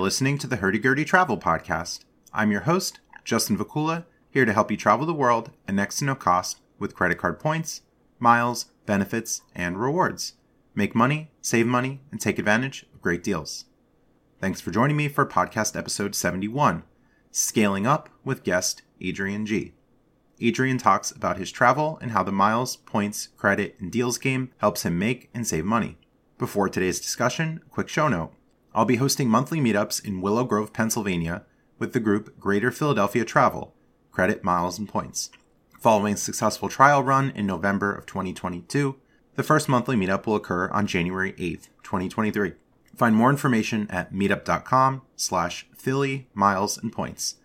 listening to the Hurdy Gurdy Travel Podcast. I'm your host, Justin Vakula, here to help you travel the world at next to no cost with credit card points, miles, benefits, and rewards. Make money, save money, and take advantage of great deals. Thanks for joining me for podcast episode 71 Scaling Up with guest Adrian G. Adrian talks about his travel and how the miles, points, credit, and deals game helps him make and save money. Before today's discussion, quick show note. I'll be hosting monthly meetups in Willow Grove, Pennsylvania with the group Greater Philadelphia Travel, Credit, Miles, and Points. Following a successful trial run in November of 2022, the first monthly meetup will occur on January 8th, 2023. Find more information at meetup.com slash Philly Miles and Points.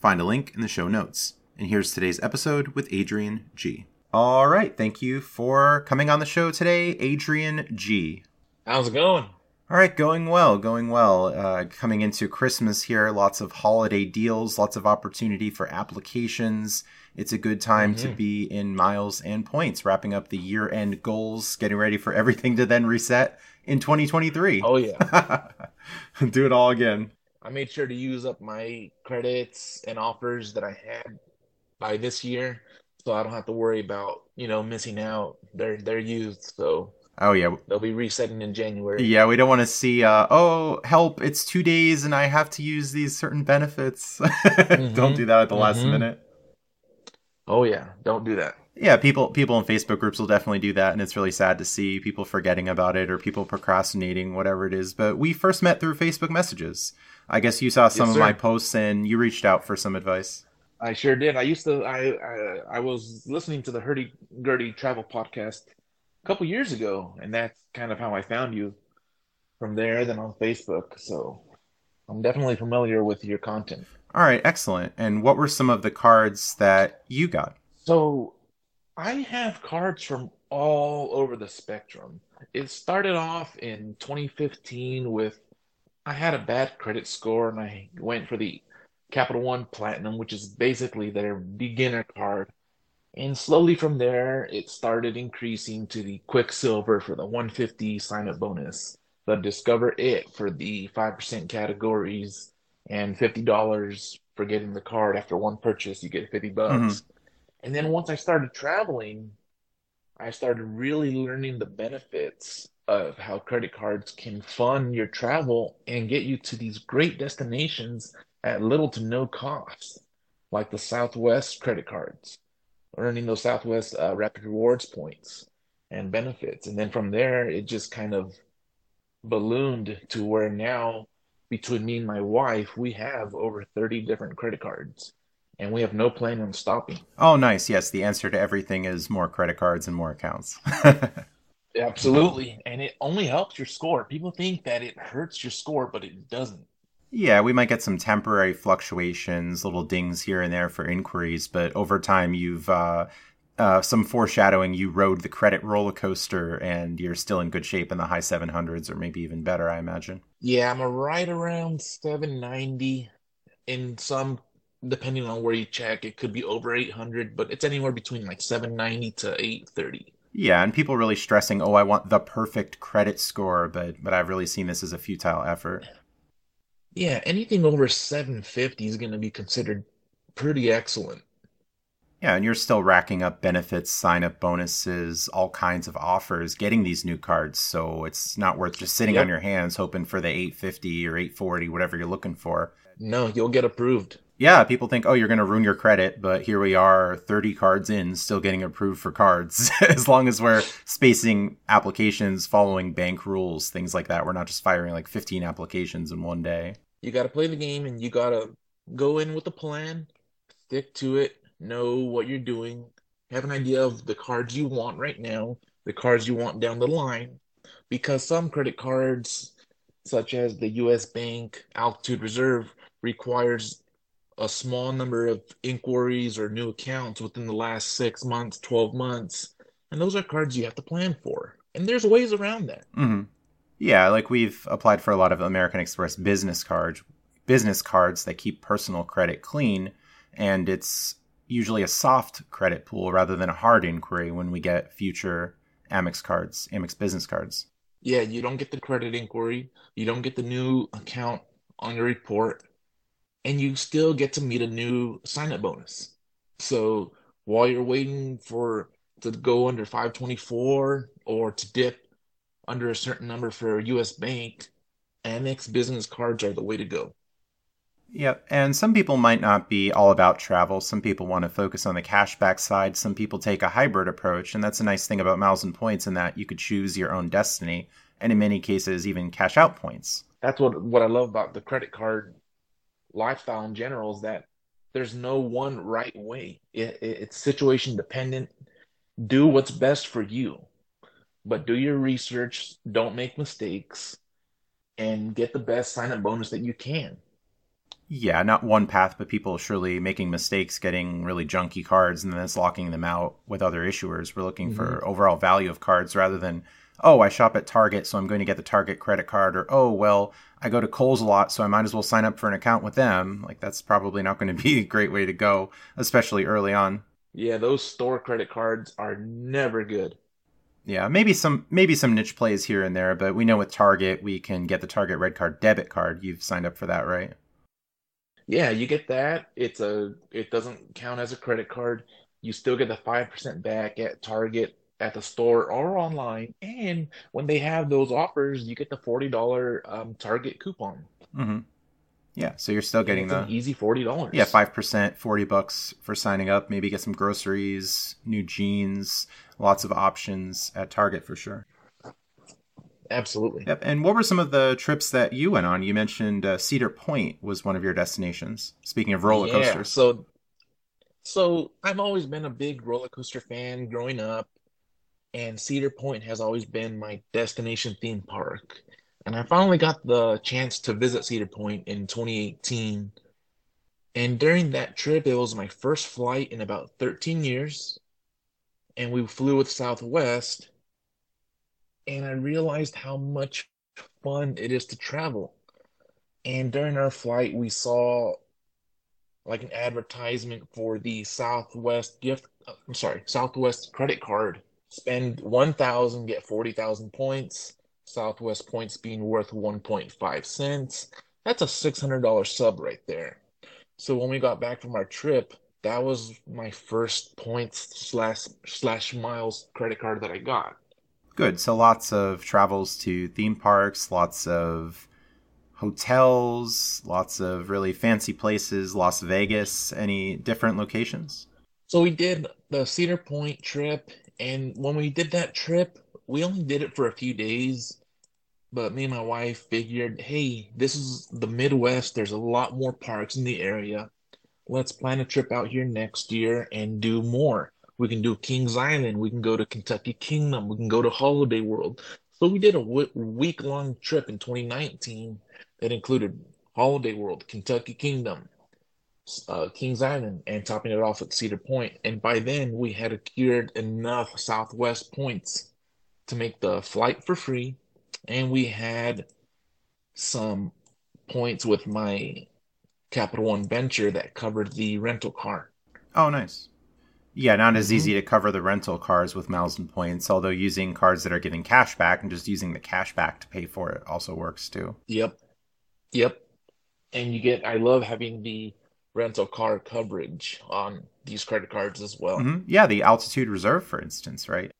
Find a link in the show notes. And here's today's episode with Adrian G. All right. Thank you for coming on the show today, Adrian G. How's it going? All right, going well, going well. Uh, coming into Christmas here, lots of holiday deals, lots of opportunity for applications. It's a good time mm-hmm. to be in miles and points, wrapping up the year end goals, getting ready for everything to then reset in 2023. Oh, yeah. Do it all again. I made sure to use up my credits and offers that I had by this year, so I don't have to worry about you know missing out. They're they're used, so Oh yeah, they'll be resetting in January. Yeah, we don't want to see. Uh, oh, help! It's two days, and I have to use these certain benefits. mm-hmm. don't do that at the mm-hmm. last minute. Oh yeah, don't do that. Yeah, people people in Facebook groups will definitely do that, and it's really sad to see people forgetting about it or people procrastinating, whatever it is. But we first met through Facebook messages. I guess you saw some yes, of my posts and you reached out for some advice. I sure did. I used to. I I, I was listening to the Hurdy Gurdy Travel podcast a couple years ago, and that's kind of how I found you from there. Then on Facebook, so I'm definitely familiar with your content. All right, excellent. And what were some of the cards that you got? So I have cards from all over the spectrum. It started off in 2015 with I had a bad credit score and I went for the Capital One Platinum, which is basically their beginner card. And slowly from there, it started increasing to the Quicksilver for the 150 sign up bonus, the Discover It for the 5% categories, and $50 for getting the card after one purchase, you get 50 bucks. Mm-hmm. And then once I started traveling, I started really learning the benefits of how credit cards can fund your travel and get you to these great destinations at little to no cost, like the Southwest credit cards, earning those Southwest uh, Rapid Rewards points and benefits. And then from there, it just kind of ballooned to where now, between me and my wife, we have over 30 different credit cards and we have no plan on stopping. Oh, nice. Yes, the answer to everything is more credit cards and more accounts. Absolutely. And it only helps your score. People think that it hurts your score, but it doesn't. Yeah, we might get some temporary fluctuations, little dings here and there for inquiries, but over time you've uh, uh, some foreshadowing. You rode the credit roller coaster, and you're still in good shape in the high 700s, or maybe even better, I imagine. Yeah, I'm a right around 790. In some, depending on where you check, it could be over 800, but it's anywhere between like 790 to 830. Yeah, and people really stressing, "Oh, I want the perfect credit score," but but I've really seen this as a futile effort. Yeah, anything over 750 is going to be considered pretty excellent. Yeah, and you're still racking up benefits, sign up bonuses, all kinds of offers getting these new cards. So it's not worth just sitting yep. on your hands hoping for the 850 or 840, whatever you're looking for. No, you'll get approved yeah, people think, oh, you're going to ruin your credit, but here we are, 30 cards in, still getting approved for cards. as long as we're spacing applications, following bank rules, things like that. We're not just firing like 15 applications in one day. You got to play the game and you got to go in with a plan, stick to it, know what you're doing, have an idea of the cards you want right now, the cards you want down the line. Because some credit cards, such as the US Bank Altitude Reserve, requires a small number of inquiries or new accounts within the last six months, 12 months. And those are cards you have to plan for. And there's ways around that. Mm-hmm. Yeah, like we've applied for a lot of American Express business cards, business cards that keep personal credit clean. And it's usually a soft credit pool rather than a hard inquiry when we get future Amex cards, Amex business cards. Yeah, you don't get the credit inquiry. You don't get the new account on your report, and you still get to meet a new sign up bonus. So while you're waiting for to go under 524 or to dip under a certain number for a US bank, Amex business cards are the way to go. Yep. And some people might not be all about travel. Some people want to focus on the cashback side. Some people take a hybrid approach. And that's a nice thing about miles and points in that you could choose your own destiny and in many cases even cash out points. That's what what I love about the credit card lifestyle in general is that there's no one right way. It, it, it's situation dependent. Do what's best for you, but do your research. Don't make mistakes, and get the best sign up bonus that you can. Yeah, not one path, but people surely making mistakes, getting really junky cards, and then it's locking them out with other issuers. We're looking mm-hmm. for overall value of cards rather than, oh, I shop at Target, so I'm going to get the Target credit card, or oh, well, I go to Kohl's a lot, so I might as well sign up for an account with them. Like that's probably not going to be a great way to go, especially early on. Yeah, those store credit cards are never good. Yeah, maybe some maybe some niche plays here and there, but we know with Target we can get the Target Red Card debit card. You've signed up for that, right? Yeah, you get that. It's a it doesn't count as a credit card. You still get the 5% back at Target at the store or online. And when they have those offers, you get the $40 um, Target coupon. Mm-hmm. Yeah, so you're still getting the easy forty dollars. Yeah, five percent, forty bucks for signing up. Maybe get some groceries, new jeans, lots of options at Target for sure. Absolutely. Yep. And what were some of the trips that you went on? You mentioned uh, Cedar Point was one of your destinations. Speaking of roller coasters, so so I've always been a big roller coaster fan growing up and Cedar Point has always been my destination theme park. And I finally got the chance to visit Cedar Point in 2018. And during that trip, it was my first flight in about 13 years. And we flew with Southwest. And I realized how much fun it is to travel. And during our flight, we saw like an advertisement for the Southwest gift, I'm sorry, Southwest credit card spend 1000 get 40,000 points. Southwest points being worth 1.5 cents. That's a $600 sub right there. So when we got back from our trip that was my first points slash slash miles credit card that i got. Good. So lots of travels to theme parks lots of hotels lots of really fancy places las vegas. Any different locations? So we did the cedar point trip and when we did that trip, we only did it for a few days. But me and my wife figured, hey, this is the Midwest. There's a lot more parks in the area. Let's plan a trip out here next year and do more. We can do Kings Island. We can go to Kentucky Kingdom. We can go to Holiday World. So we did a w- week long trip in 2019 that included Holiday World, Kentucky Kingdom, uh, Kings Island and topping it off at Cedar Point. And by then, we had accrued enough Southwest points to make the flight for free. And we had some points with my Capital One venture that covered the rental car. Oh, nice. Yeah, not as mm-hmm. easy to cover the rental cars with miles and points, although using cards that are giving cash back and just using the cash back to pay for it also works too. Yep. Yep. And you get, I love having the rental car coverage on these credit cards as well. Mm-hmm. Yeah, the altitude reserve, for instance, right?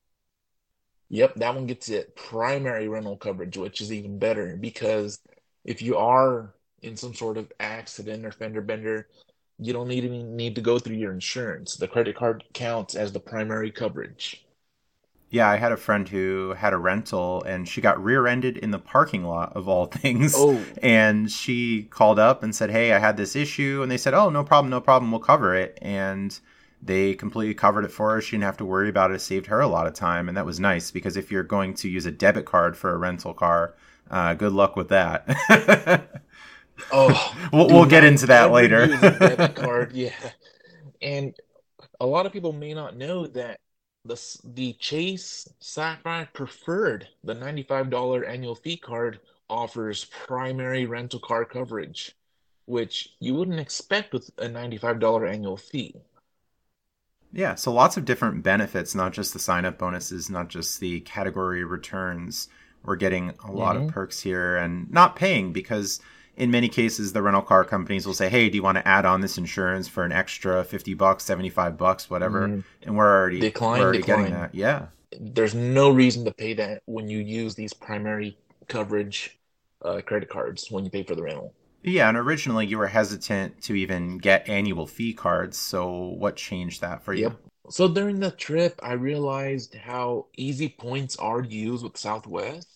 Yep, that one gets it primary rental coverage, which is even better because if you are in some sort of accident or fender bender, you don't even need to go through your insurance. The credit card counts as the primary coverage. Yeah, I had a friend who had a rental and she got rear ended in the parking lot of all things. Oh. And she called up and said, Hey, I had this issue. And they said, Oh, no problem, no problem. We'll cover it. And they completely covered it for her. She didn't have to worry about it. It saved her a lot of time. And that was nice because if you're going to use a debit card for a rental car, uh, good luck with that. oh, we'll, we'll get into that later. debit card, yeah. And a lot of people may not know that the the Chase Sapphire Preferred, the $95 annual fee card offers primary rental car coverage, which you wouldn't expect with a $95 annual fee. Yeah, so lots of different benefits, not just the sign up bonuses, not just the category returns. We're getting a lot mm-hmm. of perks here and not paying because in many cases, the rental car companies will say, "Hey, do you want to add on this insurance for an extra fifty bucks, seventy five bucks, whatever?" Mm. And we're already decline, we're already decline. getting that. Yeah. There's no reason to pay that when you use these primary coverage uh, credit cards when you pay for the rental. Yeah, and originally you were hesitant to even get annual fee cards. So what changed that for you? Yep. So during the trip, I realized how easy points are to use with Southwest.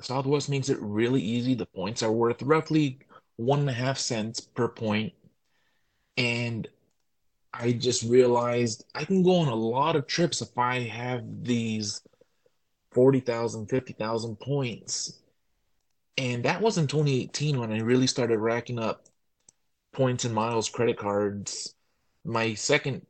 Southwest makes it really easy. The points are worth roughly one and a half cents per point. And I just realized I can go on a lot of trips if I have these 40,000, 50,000 points. And that was in 2018 when I really started racking up points and miles credit cards. My second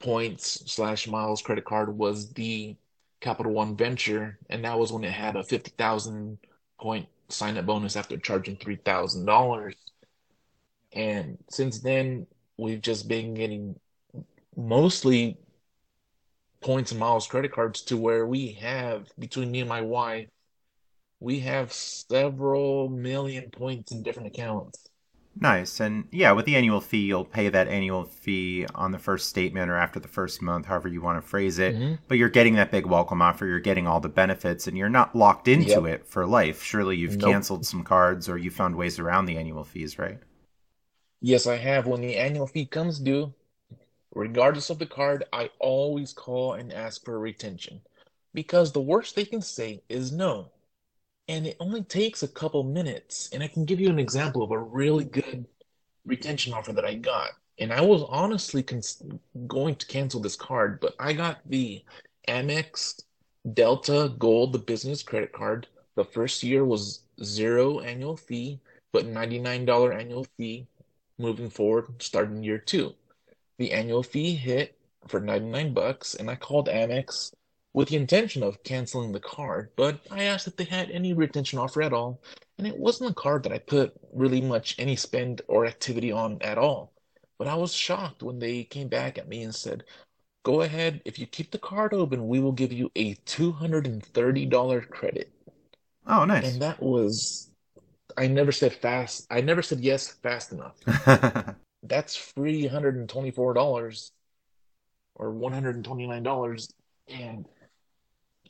points slash miles credit card was the Capital One Venture, and that was when it had a 50,000 point sign up bonus after charging $3,000. And since then, we've just been getting mostly points and miles credit cards to where we have between me and my wife we have several million points in different accounts. Nice. And yeah, with the annual fee, you'll pay that annual fee on the first statement or after the first month, however you want to phrase it. Mm-hmm. But you're getting that big welcome offer, you're getting all the benefits, and you're not locked into yep. it for life. Surely you've nope. canceled some cards or you found ways around the annual fees, right? Yes, I have. When the annual fee comes due, regardless of the card, I always call and ask for retention. Because the worst they can say is no and it only takes a couple minutes. And I can give you an example of a really good retention offer that I got. And I was honestly cons- going to cancel this card, but I got the Amex Delta Gold, the business credit card. The first year was zero annual fee, but $99 annual fee moving forward starting year two. The annual fee hit for 99 bucks, and I called Amex with the intention of canceling the card, but I asked if they had any retention offer at all, and it wasn't a card that I put really much any spend or activity on at all. But I was shocked when they came back at me and said, Go ahead, if you keep the card open, we will give you a $230 credit. Oh, nice. And that was, I never said fast, I never said yes fast enough. That's free $124 or $129. And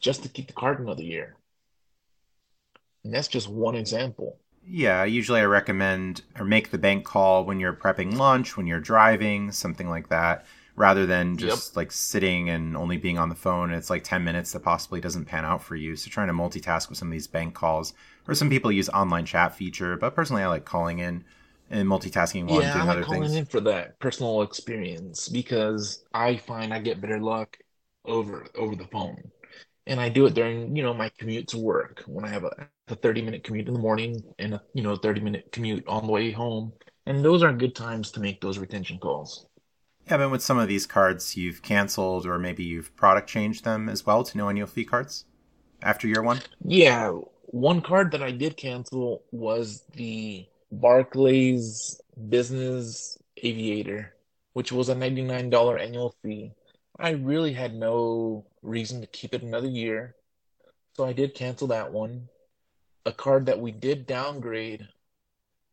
just to keep the card another year. And that's just one example. Yeah, usually I recommend or make the bank call when you're prepping lunch, when you're driving, something like that, rather than just yep. like sitting and only being on the phone. It's like 10 minutes that possibly doesn't pan out for you. So trying to multitask with some of these bank calls, or some people use online chat feature, but personally I like calling in and multitasking while yeah, doing I like other calling things. in for that personal experience because I find I get better luck over over the phone and I do it during you know my commute to work when I have a, a 30 minute commute in the morning and a you know 30 minute commute on the way home and those are good times to make those retention calls. Yeah, but with some of these cards you've canceled or maybe you've product changed them as well to no annual fee cards after year one? Yeah, one card that I did cancel was the Barclays Business Aviator, which was a $99 annual fee. I really had no reason to keep it another year, so I did cancel that one. A card that we did downgrade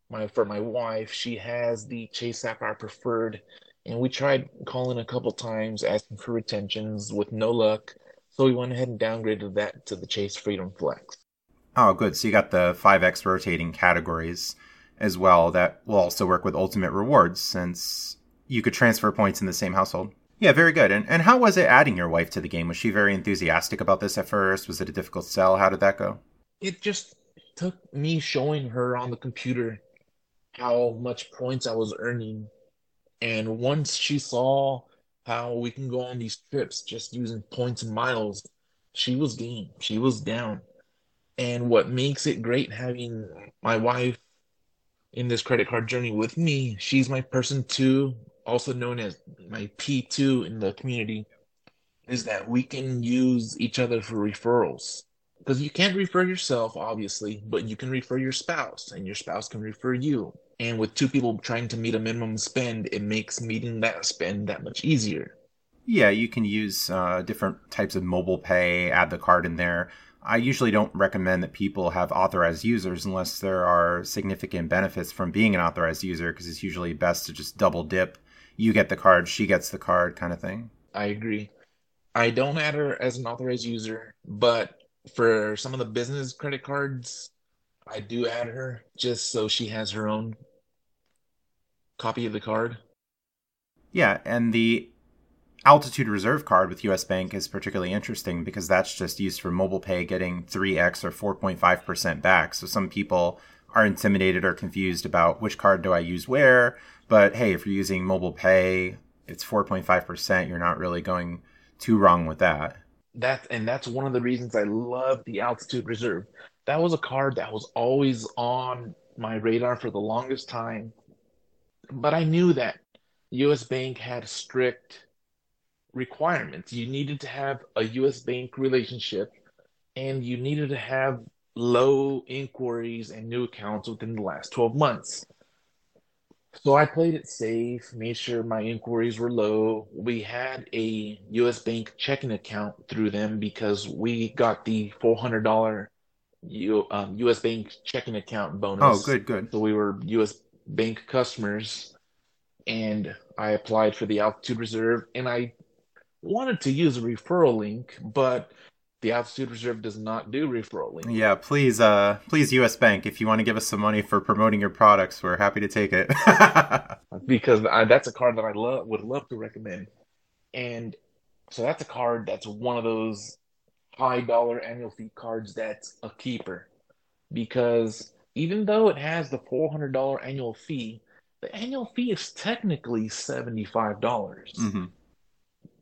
my for my wife, she has the Chase Sapphire Preferred, and we tried calling a couple times asking for retentions with no luck. So we went ahead and downgraded that to the Chase Freedom Flex. Oh, good. So you got the 5x rotating categories as well that will also work with Ultimate Rewards since you could transfer points in the same household. Yeah, very good. And and how was it adding your wife to the game? Was she very enthusiastic about this at first? Was it a difficult sell? How did that go? It just took me showing her on the computer how much points I was earning. And once she saw how we can go on these trips just using points and miles, she was game. She was down. And what makes it great having my wife in this credit card journey with me, she's my person too also known as my P2 in the community, is that we can use each other for referrals. Because you can't refer yourself, obviously, but you can refer your spouse, and your spouse can refer you. And with two people trying to meet a minimum spend, it makes meeting that spend that much easier. Yeah, you can use uh, different types of mobile pay, add the card in there. I usually don't recommend that people have authorized users unless there are significant benefits from being an authorized user because it's usually best to just double dip. You get the card, she gets the card kind of thing. I agree. I don't add her as an authorized user, but for some of the business credit cards, I do add her just so she has her own copy of the card. Yeah, and the Altitude Reserve card with US Bank is particularly interesting because that's just used for mobile pay getting 3x or 4.5% back. So some people are intimidated or confused about which card do I use where. But hey, if you're using mobile pay, it's 4.5%. You're not really going too wrong with that. That and that's one of the reasons I love the Altitude Reserve. That was a card that was always on my radar for the longest time. But I knew that US Bank had strict requirements. You needed to have a US Bank relationship and you needed to have low inquiries and new accounts within the last 12 months. So I played it safe, made sure my inquiries were low. We had a US Bank checking account through them because we got the $400 U, um, US Bank checking account bonus. Oh, good, good. So we were US Bank customers and I applied for the Altitude Reserve and I wanted to use a referral link, but the Altitude Reserve does not do referral links. Yeah, please, uh, please, U.S. Bank, if you want to give us some money for promoting your products, we're happy to take it. because I, that's a card that I love, would love to recommend, and so that's a card that's one of those high dollar annual fee cards that's a keeper, because even though it has the four hundred dollar annual fee, the annual fee is technically seventy five dollars. Mm-hmm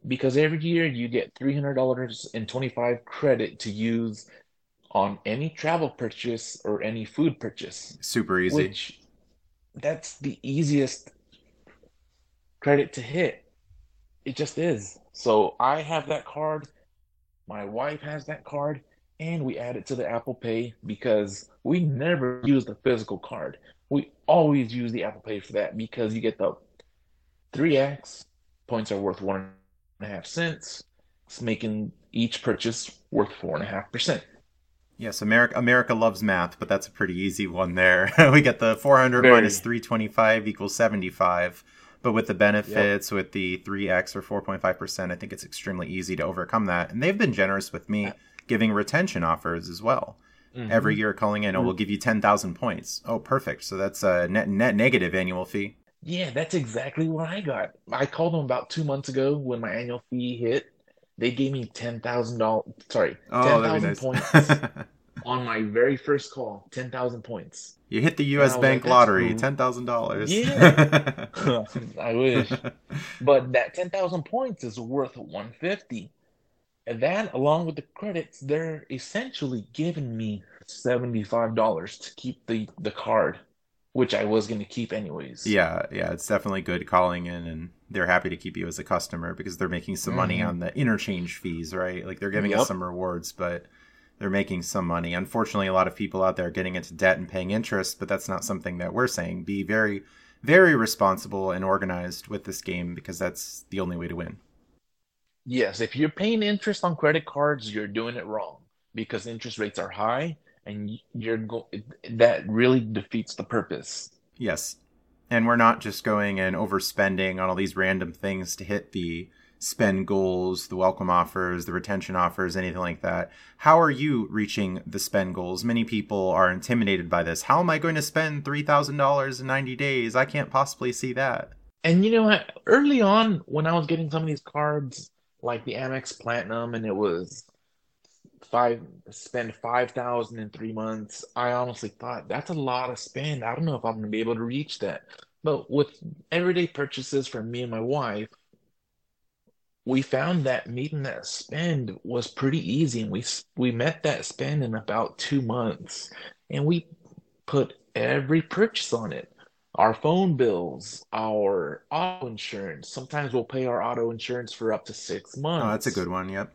because every year you get $300.25 credit to use on any travel purchase or any food purchase. Super easy. Which that's the easiest credit to hit. It just is. So I have that card. My wife has that card. And we add it to the Apple Pay because we never use the physical card. We always use the Apple Pay for that because you get the 3x points are worth one and a half cents. It's making each purchase worth four and a half percent. Yes, America America loves math, but that's a pretty easy one there. we get the 400 Very. minus 325 equals 75. But with the benefits, yep. with the 3x or 4.5%, I think it's extremely easy to overcome that. And they've been generous with me giving retention offers as well. Mm-hmm. Every year calling in, oh, we'll give you 10,000 points. Oh, perfect. So that's a net, net negative annual fee. Yeah, that's exactly what I got. I called them about two months ago when my annual fee hit. They gave me ten thousand dollars. Sorry, oh, ten thousand nice. points on my very first call. Ten thousand points. You hit the U.S. Bank like, lottery. Cool. Ten thousand dollars. Yeah, I wish. But that ten thousand points is worth one fifty, and that, along with the credits, they're essentially giving me seventy five dollars to keep the the card which I was going to keep anyways. Yeah, yeah, it's definitely good calling in, and they're happy to keep you as a customer because they're making some mm-hmm. money on the interchange fees, right? Like they're giving yep. us some rewards, but they're making some money. Unfortunately, a lot of people out there are getting into debt and paying interest, but that's not something that we're saying. Be very, very responsible and organized with this game because that's the only way to win. Yes, if you're paying interest on credit cards, you're doing it wrong because interest rates are high and you're go- that really defeats the purpose. Yes. And we're not just going and overspending on all these random things to hit the spend goals, the welcome offers, the retention offers, anything like that. How are you reaching the spend goals? Many people are intimidated by this. How am I going to spend $3,000 in 90 days? I can't possibly see that. And you know what? Early on, when I was getting some of these cards, like the Amex Platinum, and it was five spend five thousand in three months. I honestly thought that's a lot of spend. I don't know if I'm gonna be able to reach that. But with everyday purchases for me and my wife, we found that meeting that spend was pretty easy, and we we met that spend in about two months, and we put every purchase on it. Our phone bills, our auto insurance. Sometimes we'll pay our auto insurance for up to six months. Oh, that's a good one. Yep.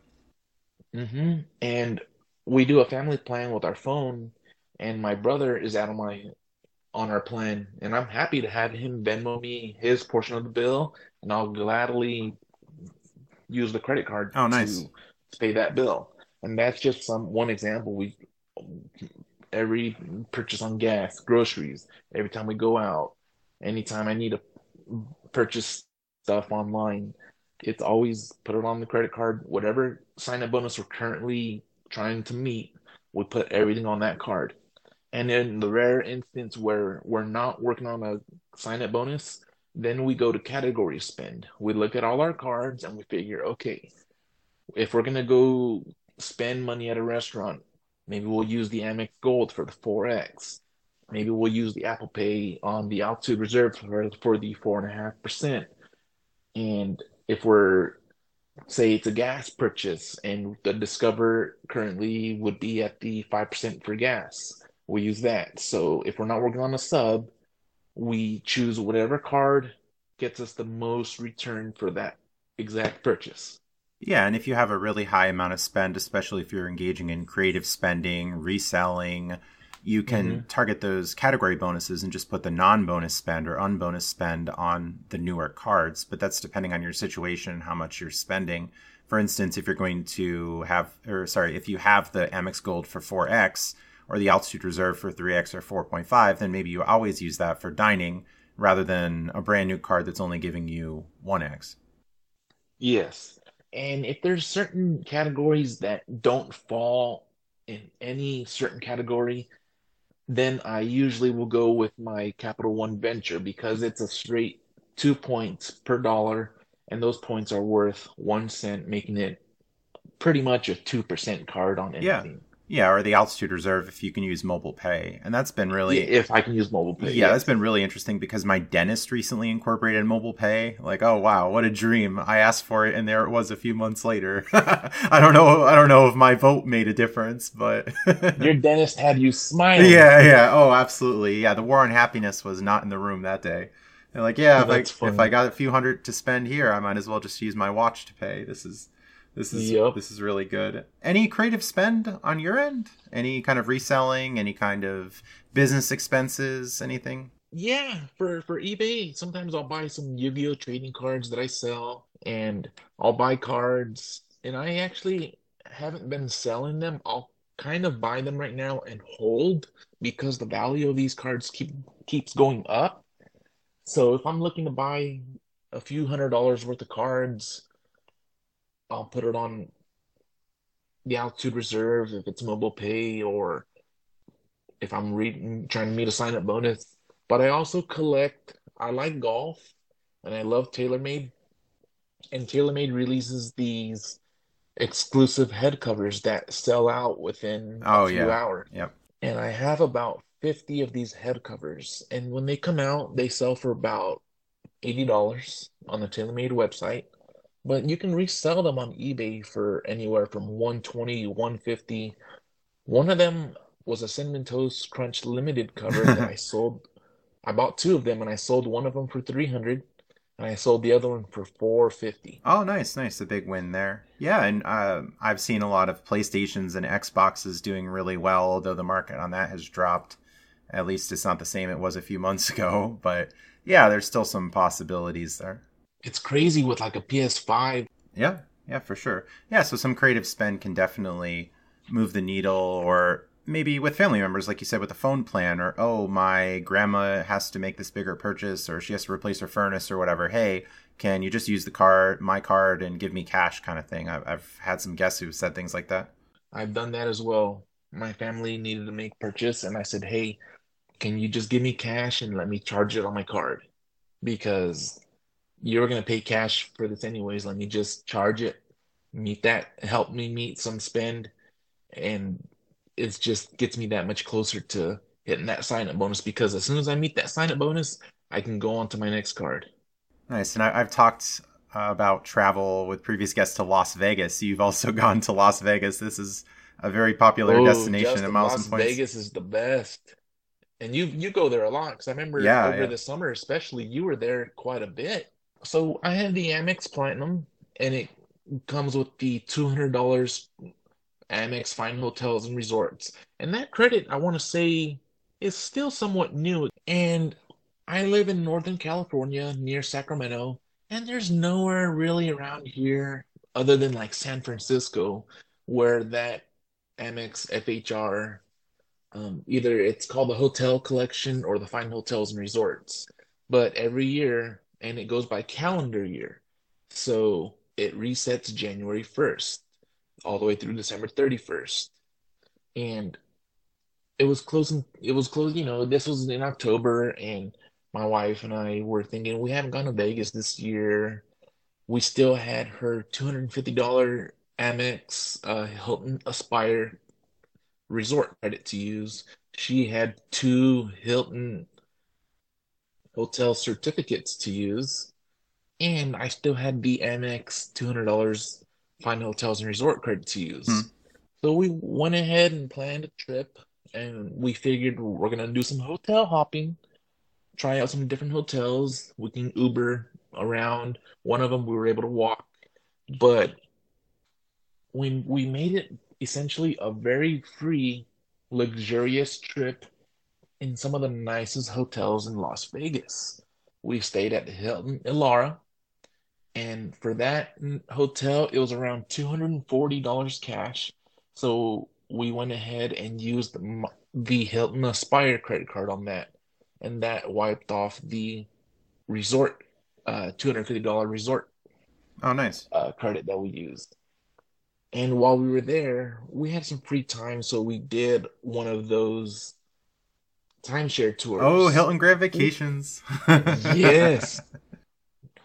Hmm And we do a family plan with our phone, and my brother is out on my on our plan, and I'm happy to have him Venmo me his portion of the bill, and I'll gladly use the credit card oh, nice. to pay that bill. And that's just some one example. We every purchase on gas, groceries, every time we go out, anytime I need to purchase stuff online, it's always put it on the credit card. Whatever sign up bonus we're currently trying to meet, we put everything on that card. And in the rare instance where we're not working on a sign up bonus, then we go to category spend. We look at all our cards and we figure, okay, if we're gonna go spend money at a restaurant, maybe we'll use the Amex Gold for the 4X. Maybe we'll use the Apple Pay on the Altitude Reserve for, for the percent. and if we're say it's a gas purchase and the Discover currently would be at the 5% for gas, we use that. So if we're not working on a sub, we choose whatever card gets us the most return for that exact purchase. Yeah, and if you have a really high amount of spend, especially if you're engaging in creative spending, reselling, you can mm-hmm. target those category bonuses and just put the non-bonus spend or unbonus spend on the newer cards. But that's depending on your situation, how much you're spending. For instance, if you're going to have, or sorry, if you have the Amex Gold for 4X, or the altitude reserve for 3x or 4.5, then maybe you always use that for dining rather than a brand new card that's only giving you 1x. Yes. And if there's certain categories that don't fall in any certain category, then I usually will go with my Capital One Venture because it's a straight two points per dollar, and those points are worth one cent, making it pretty much a 2% card on anything. Yeah. Yeah, or the altitude reserve if you can use mobile pay. And that's been really yeah, if I can use mobile pay. Yeah, that's been really interesting because my dentist recently incorporated mobile pay. Like, oh wow, what a dream. I asked for it and there it was a few months later. I don't know I don't know if my vote made a difference, but Your dentist had you smiling. Yeah, yeah. Oh, absolutely. Yeah, the war on happiness was not in the room that day. They're like, yeah, oh, if I if I got a few hundred to spend here, I might as well just use my watch to pay. This is this is yep. this is really good. Any creative spend on your end? Any kind of reselling? Any kind of business expenses? Anything? Yeah, for for eBay, sometimes I'll buy some Yu-Gi-Oh trading cards that I sell, and I'll buy cards, and I actually haven't been selling them. I'll kind of buy them right now and hold because the value of these cards keep keeps going up. So if I'm looking to buy a few hundred dollars worth of cards I'll put it on the altitude reserve if it's mobile pay or if I'm reading trying to meet a sign up bonus. But I also collect I like golf and I love TaylorMade. And TaylorMade releases these exclusive head covers that sell out within oh, a few yeah. hours. Yep. And I have about 50 of these head covers. And when they come out, they sell for about $80 on the TaylorMade website. But you can resell them on eBay for anywhere from 120, 150. One of them was a Cinnamon Toast Crunch limited cover that I sold. I bought two of them and I sold one of them for 300 and I sold the other one for 450. Oh, nice, nice. A big win there. Yeah, and uh, I've seen a lot of PlayStations and Xboxes doing really well, although the market on that has dropped. At least it's not the same it was a few months ago, but yeah, there's still some possibilities there it's crazy with like a PS5. Yeah, yeah, for sure. Yeah, so some creative spend can definitely move the needle, or maybe with family members, like you said, with the phone plan, or oh, my grandma has to make this bigger purchase, or she has to replace her furnace, or whatever. Hey, can you just use the card, my card, and give me cash, kind of thing? I've, I've had some guests who said things like that. I've done that as well. My family needed to make purchase, and I said, hey, can you just give me cash and let me charge it on my card? Because you're going to pay cash for this anyways. Let me just charge it, meet that, help me meet some spend. And it just gets me that much closer to hitting that sign up bonus because as soon as I meet that sign up bonus, I can go on to my next card. Nice. And I, have talked uh, about travel with previous guests to Las Vegas. You've also gone to Las Vegas. This is a very popular oh, destination at Miles Las Points. Las Vegas is the best. And you you go there a lot because I remember yeah, over yeah. the summer, especially, you were there quite a bit. So I have the Amex Platinum, and it comes with the two hundred dollars Amex Fine Hotels and Resorts, and that credit I want to say is still somewhat new. And I live in Northern California near Sacramento, and there's nowhere really around here other than like San Francisco where that Amex FHR, um, either it's called the Hotel Collection or the Fine Hotels and Resorts, but every year, and it goes by calendar year. So it resets January 1st all the way through December 31st. And it was closing, it was close, you know, this was in October, and my wife and I were thinking we haven't gone to Vegas this year. We still had her $250 Amex uh, Hilton Aspire resort credit to use. She had two Hilton hotel certificates to use, and I still had the Amex $200 Fine Hotels and Resort credit to use. Hmm. So we went ahead and planned a trip, and we figured we're gonna do some hotel hopping, try out some different hotels. We can Uber around. One of them we were able to walk, but we we made it essentially a very free, luxurious trip in some of the nicest hotels in Las Vegas. We stayed at the Hilton Elara, and for that hotel, it was around $240 cash. So we went ahead and used the, the Hilton Aspire credit card on that, and that wiped off the resort uh, $250 resort Oh, nice. uh, credit that we used. And while we were there, we had some free time, so we did one of those timeshare tours. Oh. Hilton Grand Vacations. Yes,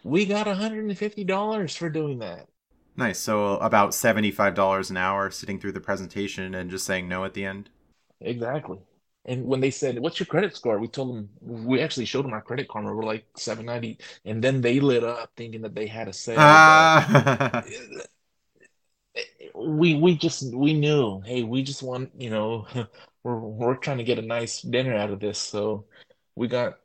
we got $150 for doing that. Nice. So about $75 an hour sitting through the presentation and just saying no at the end. Exactly. And when they said, "What's your credit score?" We told them we actually showed them our credit card. and We're like 790, and then they lit up thinking that they had a sale, Ah. We we just we knew, hey, we just want, you know, we're we're trying to get a nice dinner out of this, so we got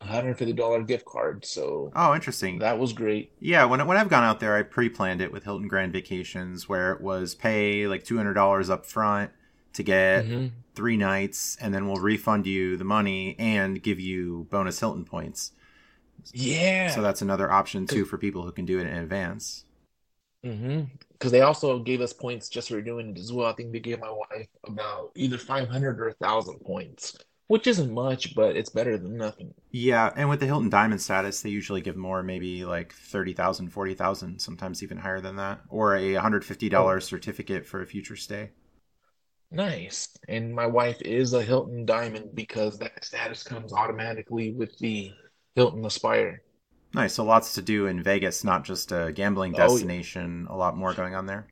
a $150 gift card. So oh, interesting. that was great. Yeah, when when I've gone out there, I pre-planned it with Hilton Grand Vacations, where it was pay like two hundred dollars up front to get hmm three nights, and then we'll refund you the money and give you bonus Hilton points. Yeah so that's another option too for people who can do it in advance. Mm-hmm. Because they also gave us points just for doing it as well. I think they gave my wife about either 500 or 1,000 points, which isn't much, but it's better than nothing. Yeah, and with the Hilton Diamond status, they usually give more, maybe like 30,000, 40,000, sometimes even higher than that, or a $150 Oh, certificate for a future stay. nice. And my wife is a Hilton Diamond because that status comes automatically with the Hilton Aspire. Nice. So lots to do in Vegas, not just a gambling Oh, destination, a lot more going on there.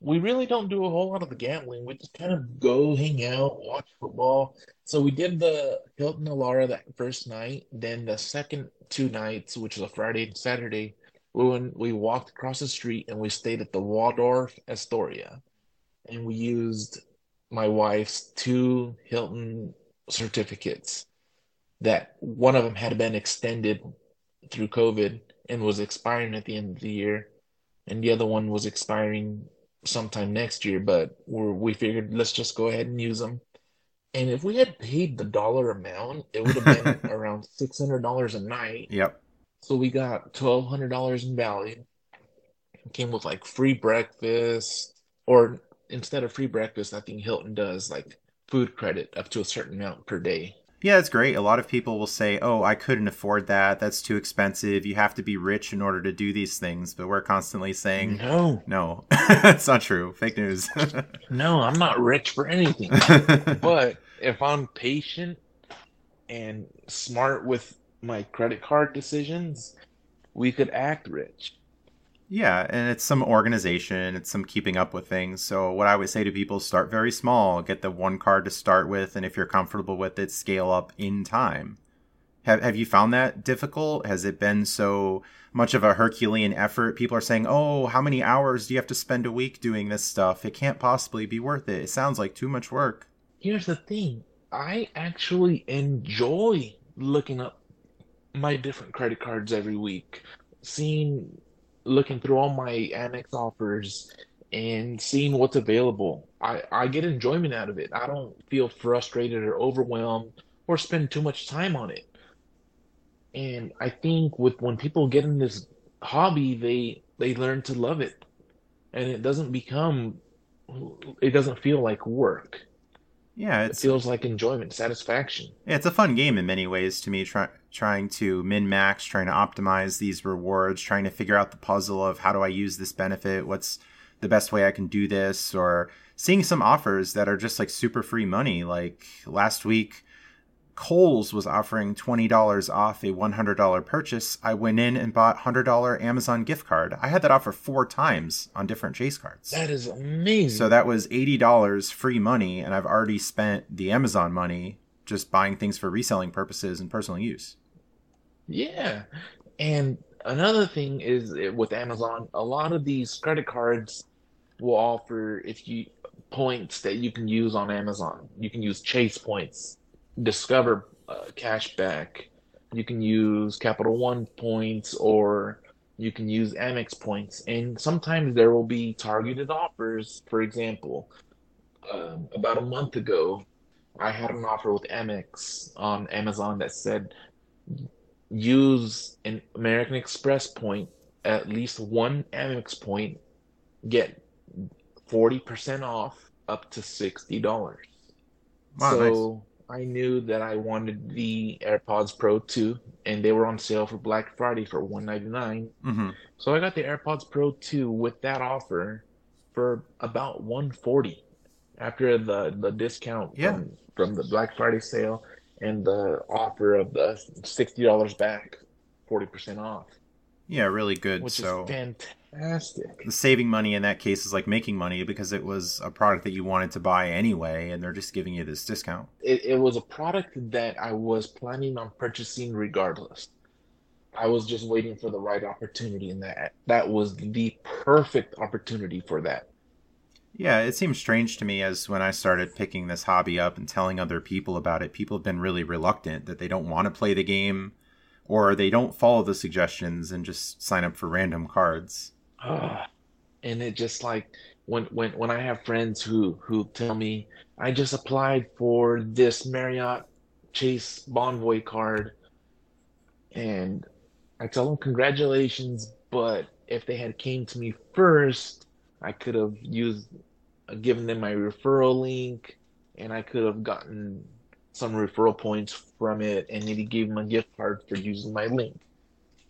we really don't do a whole lot of the gambling. We just kind of go hang out, watch football. So we did the Hilton Elara that first night. Then the second two nights, which was a Friday and Saturday, we went, we walked across the street and we stayed at the Waldorf Astoria. And we used my wife's two Hilton certificates that one of them had been extended through COVID and was expiring at the end of the year, and the other one was expiring sometime next year, but we're, we figured let's just go ahead and use them. And if we had paid the dollar amount, it would have been around $600 a night. Yep. So we got $1,200 in value. It came with like free breakfast, or instead of free breakfast, I think Hilton does like food credit up to a certain amount per day. Yeah, it's great. A lot of people will say, "Oh, I couldn't afford that. That's too expensive. You have to be rich in order to do these things." But we're constantly saying, No, "No, it's not true. Fake news." no, I'm not rich for anything. But if I'm patient and smart with my credit card decisions, we could act rich. Yeah, and it's some organization, it's some keeping up with things. So what I would say to people, start very small, get the one card to start with, and if you're comfortable with it, scale up in time. Have have you found that difficult? Has it been so much of a Herculean effort? People are saying, "Oh, how many hours do you have to spend a week doing this stuff? It can't possibly be worth it. It sounds like too much work." Here's the thing, I actually enjoy looking up my different credit cards every week, seeing, looking through all my Amex offers and seeing what's available. I, I get enjoyment out of it. I don't feel frustrated or overwhelmed or spend too much time on it. And I think with when people get in this hobby, they they learn to love it. and it doesn't become it doesn't feel like work. Yeah, It feels like enjoyment, satisfaction. yeah, it's a fun game in many ways to me. Try, trying to min max, trying to optimize these rewards, trying to figure out the puzzle of how do I use this benefit, what's the best way I can do this, or seeing some offers that are just like super free money. Like last week, Kohl's was offering $20 off a $100 purchase. I went in and bought $100 Amazon gift card. I had that offer four times on different Chase cards. That is amazing. So that was $80 free money, and I've already spent the Amazon money just buying things for reselling purposes and personal use. Yeah. And another thing is eh, with Amazon, a lot of these credit cards will offer if you points that you can use on Amazon. You can use Chase points, Discover uh, cashback. You can use Capital One points or you can use Amex points. And sometimes there will be targeted offers. For example, um, about a month ago, I had an offer with Amex on Amazon that said use an American Express point, at least one Amex point, get 40% off up to $60. Wow. So I knew that I wanted the AirPods Pro 2, and they were on sale for Black Friday for 199 hmm So I got the AirPods Pro 2 with that offer for about 140 after the the discount Yeah. from from the Black Friday sale and the offer of the $60 back, 40% off, Yeah, really good. which so is fantastic. The saving money in that case is like making money because it was a product that you wanted to buy anyway, and they're just giving you this discount. It, it was a product that I was planning on purchasing regardless. I was just waiting for the right opportunity, and that that was the perfect opportunity for that. Yeah, it seems strange to me as when I started picking this hobby up and telling other people about it, people have been really reluctant that they don't want to play the game or they don't follow the suggestions and just sign up for random cards. Ah, and it just like when when when I have friends who who tell me I just applied for this Marriott Chase Bonvoy card, and I tell them congratulations, but if they had came to me first, I could have used uh, given them my referral link, and I could have gotten some referral points from it, and maybe gave them a gift card for using my link.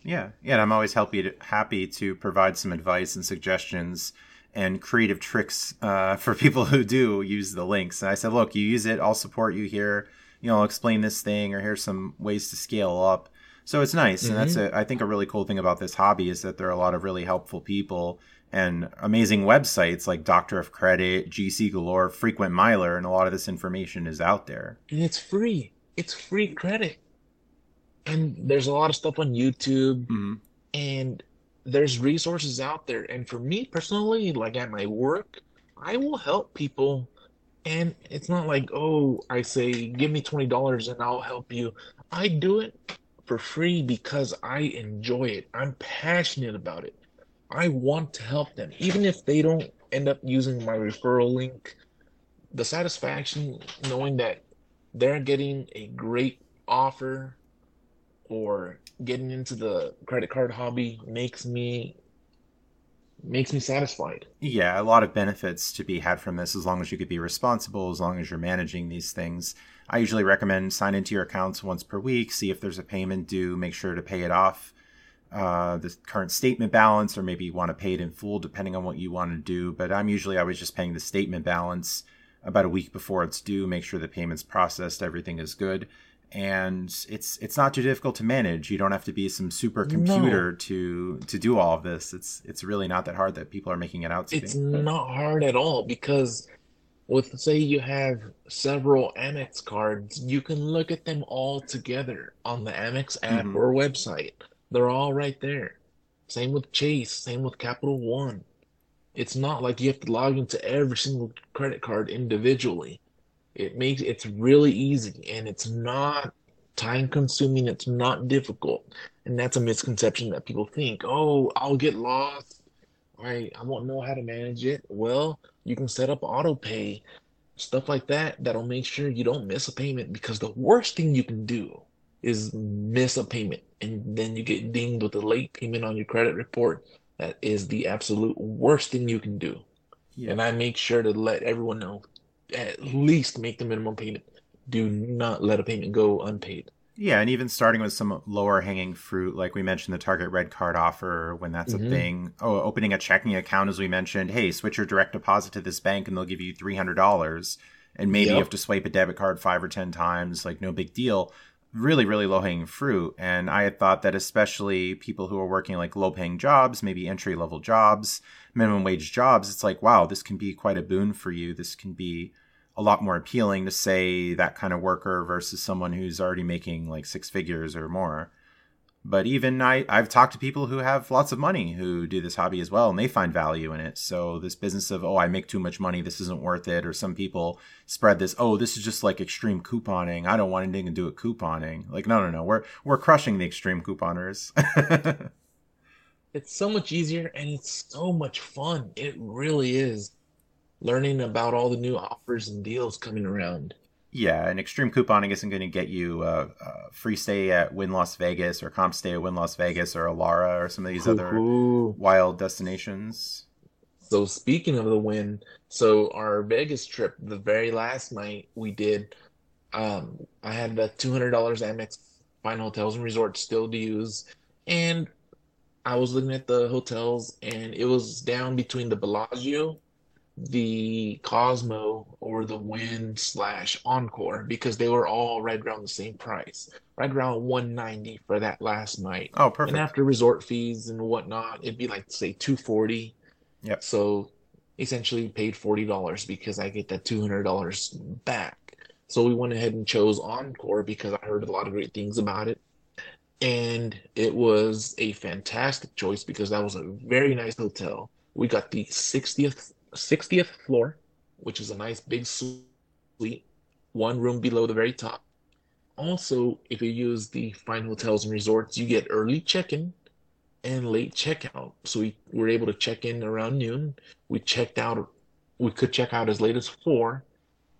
Yeah, yeah, and I'm always happy to, happy to provide some advice and suggestions and creative tricks uh, for people who do use the links. And I said, look, you use it, I'll support you here. You know, I'll explain this thing, or here's some ways to scale up. So it's nice, and that's a, I think a really cool thing about this hobby is that there are a lot of really helpful people and amazing websites like Doctor of Credit, GC Galore, Frequent Miler, and a lot of this information is out there. And it's free. It's free credit. And there's a lot of stuff on YouTube Mhm. and there's resources out there. And for me personally, like at my work, I will help people. And it's not like, oh, I say, give me $20 and I'll help you. I do it for free because I enjoy it. I'm passionate about it. I want to help them. Even if they don't end up using my referral link, the satisfaction knowing that they're getting a great offer or getting into the credit card hobby makes me makes me satisfied. Yeah, a lot of benefits to be had from this as long as you could be responsible, as long as you're managing these things. I usually recommend sign into your accounts once per week, see if there's a payment due, make sure to pay it off. Uh, the current statement balance, or maybe you want to pay it in full, depending on what you want to do. But I'm usually always just paying the statement balance about a week before it's due, make sure the payment's processed, everything is good. And it's it's not too difficult to manage. You don't have to be some super computer to to do all of this. It's it's really not that hard that people are making it out to It's be. not hard at all because with say you have several Amex cards, you can look at them all together on the Amex app Mhm. or website. They're all right there. Same with Chase, same with Capital One. It's not like you have to log into every single credit card individually. It makes it's really easy and it's not time consuming, it's not difficult. And that's a misconception that people think, oh, I'll get lost. Right, I won't know how to manage it. Well, you can set up auto pay, stuff like that, that'll make sure you don't miss a payment because the worst thing you can do is miss a payment and then you get dinged with a late payment on your credit report. that is the absolute worst thing you can do. Yeah. And I make sure to let everyone know at least make the minimum payment. Do not let a payment go unpaid. Yeah, and even starting with some lower hanging fruit, like we mentioned, the Target Red Card offer when that's Mhm. a thing. Oh, opening a checking account, as we mentioned. Hey, switch your direct deposit to this bank, and they'll give you three hundred dollars. And maybe you have to swipe a debit card five or ten times. Like no big deal. Really, really low hanging fruit. And I had thought that especially people who are working like low paying jobs, maybe entry level jobs, minimum wage jobs, it's like wow, this can be quite a boon for you. This can be a lot more appealing to say that kind of worker versus someone who's already making like six figures or more. But even I, I've talked to people who have lots of money who do this hobby as well, and they find value in it. So this business of oh, I make too much money, this isn't worth it, or some people spread this oh, this is just like extreme couponing. I don't want anything to do with couponing. Like no, no, no, we're we're crushing the extreme couponers. It's so much easier and it's so much fun. It really is. Learning about all the new offers and deals coming around. Yeah, and extreme couponing isn't going to get you a, a free stay at Wynn Las Vegas or comp stay at Wynn Las Vegas or Elara or some of these other Hoo-hoo. wild destinations. So speaking of the Wynn, so our Vegas trip, the very last night we did, um, I had the $200 Amex Fine Hotels and Resorts still to use, and I was looking at the hotels, and it was down between the Bellagio, the Cosmo, or the Wynn slash Encore because they were all right around the same price, right around 190 for that last night. Oh, perfect. And after resort fees and whatnot, it'd be like say 240. Yep. So essentially paid $40 because I get that $200 back. So we went ahead and chose Encore because I heard a lot of great things about it. And it was a fantastic choice because that was a very nice hotel. We got the 60th 60th floor, which is a nice big suite, one room below the very top. Also, if you use the Fine Hotels and Resorts, you get early check-in and late checkout. So we were able to check in around noon. We checked out, we could check out as late as four,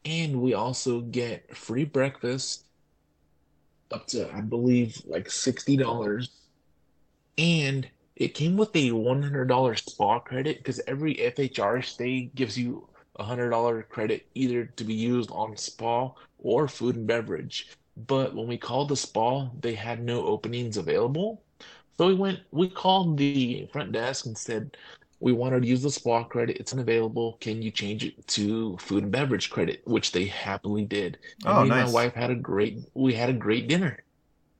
and we also get free breakfast up to, I believe, like $60. And it came with a $100 spa credit because every FHR stay gives you a $100 credit either to be used on spa or food and beverage. But when we called the spa, they had no openings available. So we went, we called the front desk and said, we wanted to use the spa credit. It's unavailable. Can you change it to food and beverage credit? Which they happily did. Oh, and Oh, me and nice. my wife had a great, we had a great dinner.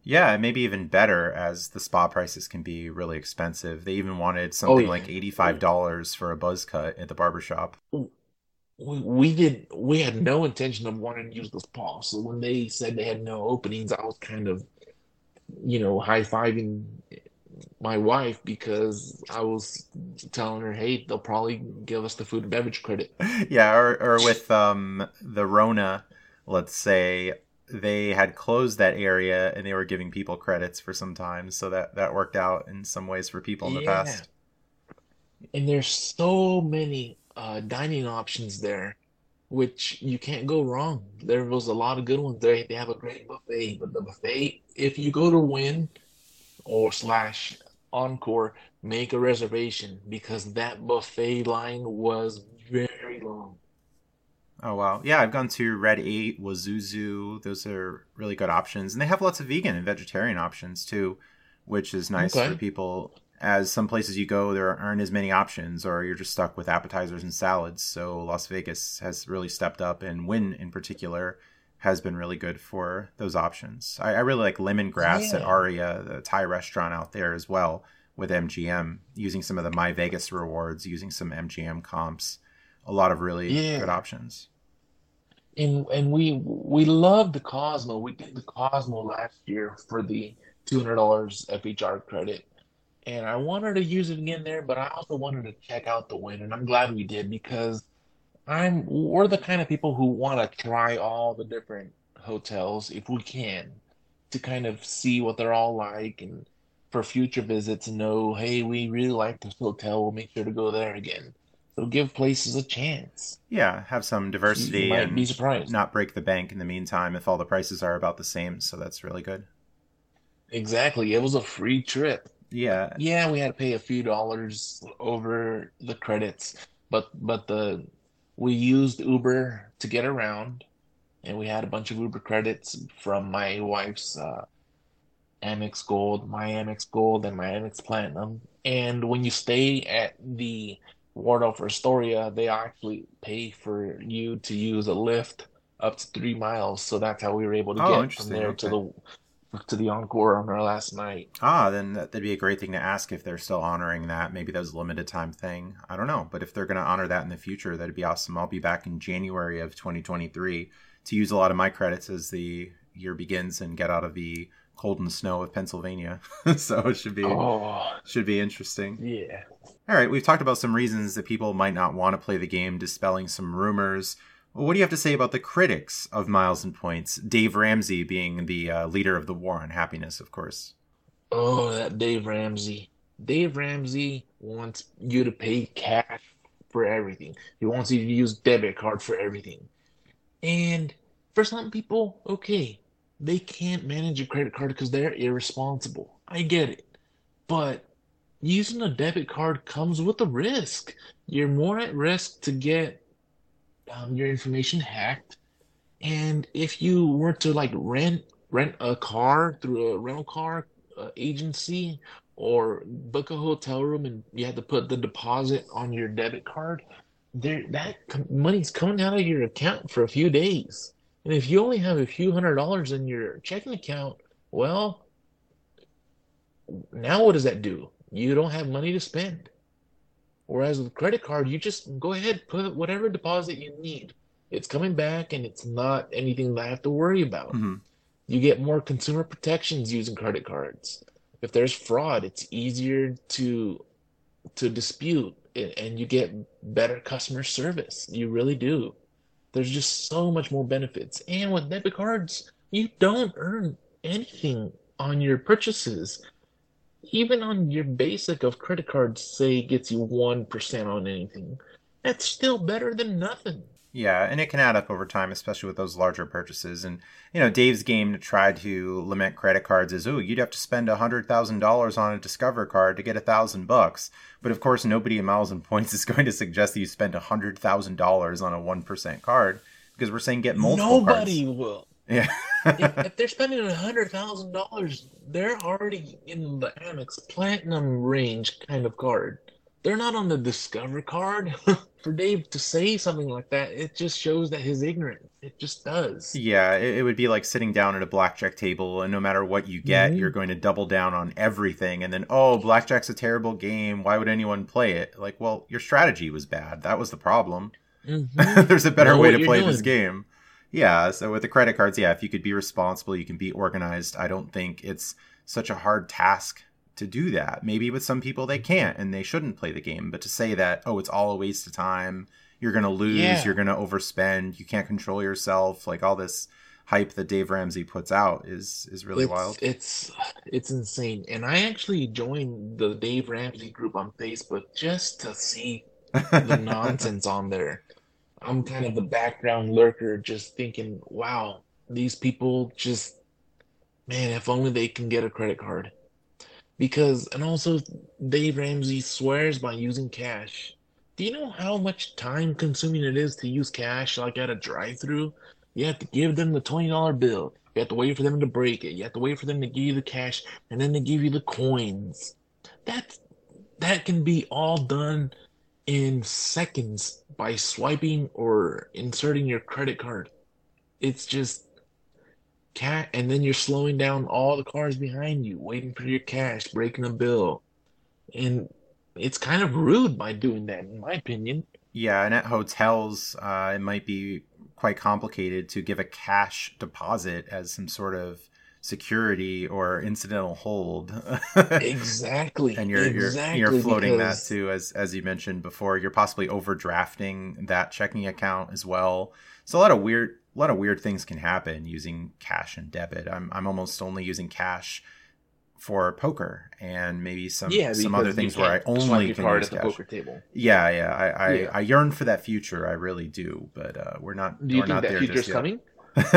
Yeah, maybe even better as the spa prices can be really expensive. They even wanted something yeah. like $85 for a buzz cut at the barbershop. we, we did we had no intention of wanting to use the spa. So when they said they had no openings, I was kind of, you know, high-fiving my wife because I was telling her, hey, they'll probably give us the food and beverage credit. yeah, or, or with um, the Rona, let's say they had closed that area and they were giving people credits for some time. So that, that worked out in some ways for people in the Yeah. past. And there's so many uh, dining options there, which you can't go wrong. There was a lot of good ones there. They have a great buffet, but the buffet, if you go to Wynn or slash Encore, make a reservation because that buffet line was very long. Oh wow, yeah, I've gone to Red Eight, Wazuzu. Those are really good options, and they have lots of vegan and vegetarian options too, which is nice Okay. for people. As some places you go, there aren't as many options, or you're just stuck with appetizers and salads. So Las Vegas has really stepped up, and Wynn in particular has been really good for those options. I, I really like Lemongrass at Aria, the Thai restaurant out there as well, with MGM, using some of the My Vegas rewards, using some MGM comps. A lot of really Yeah. good options. And and we we love the Cosmo. We did the Cosmo last year for the $200 FHR credit. And I wanted to use it again there, but I also wanted to check out the Wynn, and I'm glad we did because I'm we're the kind of people who want to try all the different hotels if we can to kind of see what they're all like and for future visits know, hey, we really like this hotel, we'll make sure to go there again. So give places a chance. Yeah, have some diversity. You might be surprised. not break the bank in the meantime if all the prices are about the same. So that's really good. Exactly. It was a free trip. Yeah. Yeah, we had to pay a few dollars over the credits, but but the we used Uber to get around, and we had a bunch of Uber credits from my wife's uh, Amex Gold, my Amex Gold, and my Amex Platinum. And when you stay at the Waldorf Astoria, they actually pay for you to use a Lyft up to three miles. So that's how we were able to Oh, get from there to the to the Encore on our last night. Ah, then that- that'd be a great thing to ask if they're still honoring that. Maybe that was a limited time thing. I don't know. But if they're going to honor that in the future, that'd be awesome. I'll be back in January of 2023 to use a lot of my credits as the year begins and get out of the cold and snow of Pennsylvania. so it should be Oh, should be interesting. yeah. All right, we've talked about some reasons that people might not want to play the game, dispelling some rumors. What do you have to say about the critics of Miles and Points? Dave Ramsey being the uh, leader of the War on Happiness, of course. Oh, that Dave Ramsey. Dave Ramsey wants you to pay cash for everything. He wants you to use debit card for everything. And for some people, okay, they can't manage a credit card because they're irresponsible. I get it. But using a debit card comes with a risk. You're more at risk to get um, your information hacked. And if you were to like rent rent a car through a rental car uh, agency or book a hotel room and you had to put the deposit on your debit card, there that money's coming out of your account for a few days. And if you only have a few hundred dollars in your checking account, well, now what does that do? You don't have money to spend. Whereas with credit card, you just go ahead, put whatever deposit you need. It's coming back and it's not anything that I have to worry about. hmm You get more consumer protections using credit cards. If there's fraud, it's easier to to dispute and you get better customer service. You really do. There's just so much more benefits. And with debit cards, you don't earn anything on your purchases. Even on your basic of credit cards, say gets you 1% on anything. That's still better than nothing. Yeah, and it can add up over time, especially with those larger purchases. And you know, Dave's game to try to limit credit cards is, oh, you'd have to spend a hundred thousand dollars on a Discover card to get a thousand bucks. But of course, nobody in Miles and Points is going to suggest that you spend a hundred thousand dollars on a one percent card because we're saying get multiple Nobody cards. will. Yeah. if, if they're spending a hundred thousand dollars, they're already in the Amex Platinum range kind of card. They're not on the Discover card. For Dave to say something like that, it just shows that his ignorance. It just does. Yeah, it, it would be like sitting down at a blackjack table, and no matter what you get, Mhm. you're going to double down on everything. And then, oh, blackjack's a terrible game. Why would anyone play it? Like, well, your strategy was bad. That was the problem. Mhm. There's a better way to play this game. Yeah, so with the credit cards, yeah, if you could be responsible, you can be organized. I don't think it's such a hard task to do that. Maybe with some people they can't and they shouldn't play the game, but to say that, oh, it's all a waste of time, you're going to lose, Yeah. you're going to overspend, you can't control yourself, like all this hype that Dave Ramsey puts out is is really It's wild. it's it's insane. And I actually joined the Dave Ramsey group on Facebook just to see the nonsense on there. I'm kind of the background lurker, just thinking, wow, these people just, man, if only they can get a credit card. Because, and also, Dave Ramsey swears by using cash. Do you know how much time consuming it is to use cash, like at a drive-through? You have to give them the $20 bill. You have to wait for them to break it. You have to wait for them to give you the cash, and then they give you the coins. That that can be all done in seconds by swiping or inserting your credit card. It's just cat, and then you're slowing down all the cars behind you, waiting for your cash, breaking a bill. And it's kind of rude by doing that, in my opinion. Yeah, and at hotels, uh, it might be quite complicated to give a cash deposit as some sort of security or incidental hold. Exactly. and you're exactly you're you're floating because that too, as as you mentioned before. You're possibly overdrafting that checking account as well. So a lot of weird a lot of weird things can happen using cash and debit. I'm I'm almost only using cash for poker and maybe some yeah, some other things where I only can use at the cash. poker table. Yeah, yeah. I, I, Yeah. I yearn for that future. I really do, but uh, we're not Do you we're think not that there future's just yet. coming?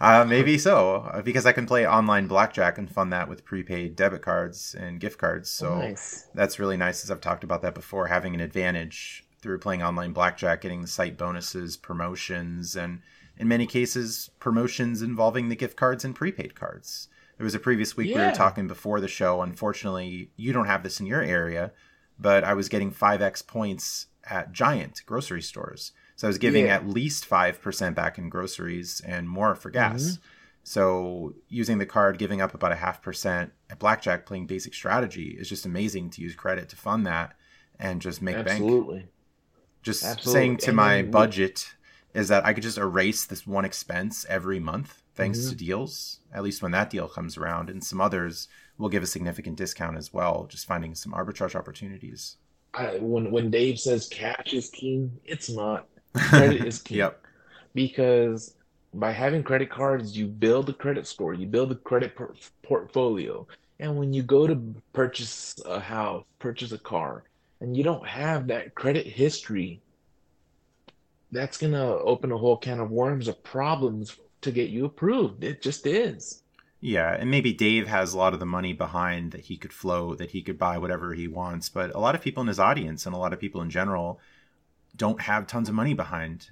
uh, maybe so, uh, because I can play online blackjack and fund that with prepaid debit cards and gift cards. So Nice. that's really nice, as I've talked about that before, having an advantage through playing online blackjack, getting the site bonuses, promotions, and in many cases, promotions involving the gift cards and prepaid cards. There was a previous week we were talking before the show. Unfortunately, you don't have this in your area, but I was getting 5x points at Giant grocery stores. So I was giving Yeah. at least 5% back in groceries and more for gas. Mm-hmm. So using the card, giving up about a half percent at blackjack, playing basic strategy is just amazing to use credit to fund that and just make bank. Absolutely. Just Absolutely. saying to And my budget is that I could just erase this one expense every month thanks Mm-hmm. to deals, at least when that deal comes around. And some others will give a significant discount as well, just finding some arbitrage opportunities. I, when when Dave says cash is king, it's not. Credit is key. Yep. Because by having credit cards, you build a credit score, you build a credit por- portfolio. And when you go to purchase a house, purchase a car, and you don't have that credit history, that's gonna open a whole can of worms of problems to get you approved. It just is. Yeah, and maybe Dave has a lot of the money behind that he could flow, that he could buy whatever he wants. But a lot of people in his audience and a lot of people in general don't have tons of money behind.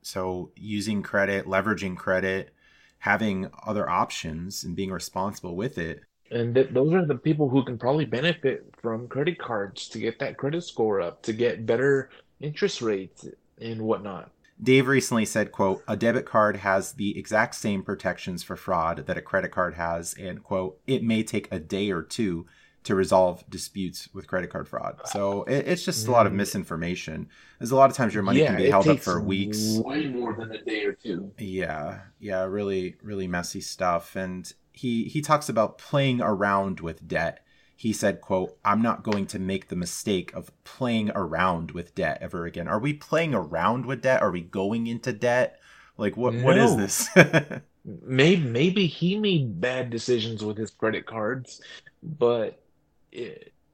So using credit, leveraging credit, having other options, and being responsible with it. And th those are the people who can probably benefit from credit cards to get that credit score up, to get better interest rates and whatnot. Dave recently said, quote, a debit card has the exact same protections for fraud that a credit card has, and quote, it may take a day or two to resolve disputes with credit card fraud. So it, it's just a lot of Mm. misinformation. There's a lot of times your money Yeah, can be held up for weeks. way more than a day or two. Yeah, yeah, really, really messy stuff. And he he talks about playing around with debt. He said, "quote I'm not going to make the mistake of playing around with debt ever again. Are we playing around with debt? Are we going into debt? Like what? What is this? Maybe maybe he made bad decisions with his credit cards, but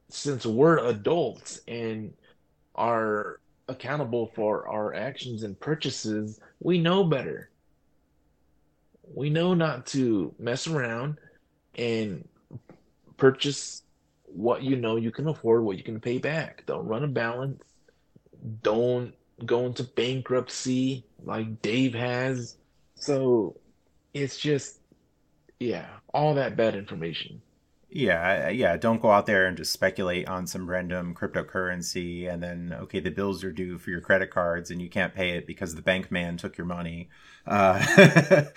since we're adults and are accountable for our actions and purchases, we know better. We know not to mess around and purchase what you know you can afford, what you can pay back. Don't run a balance. Don't go into bankruptcy like Dave has. So it's just, yeah, all that bad information. Yeah, yeah. Don't go out there and just speculate on some random cryptocurrency and then, okay, the bills are due for your credit cards and you can't pay it because the bank man took your money uh,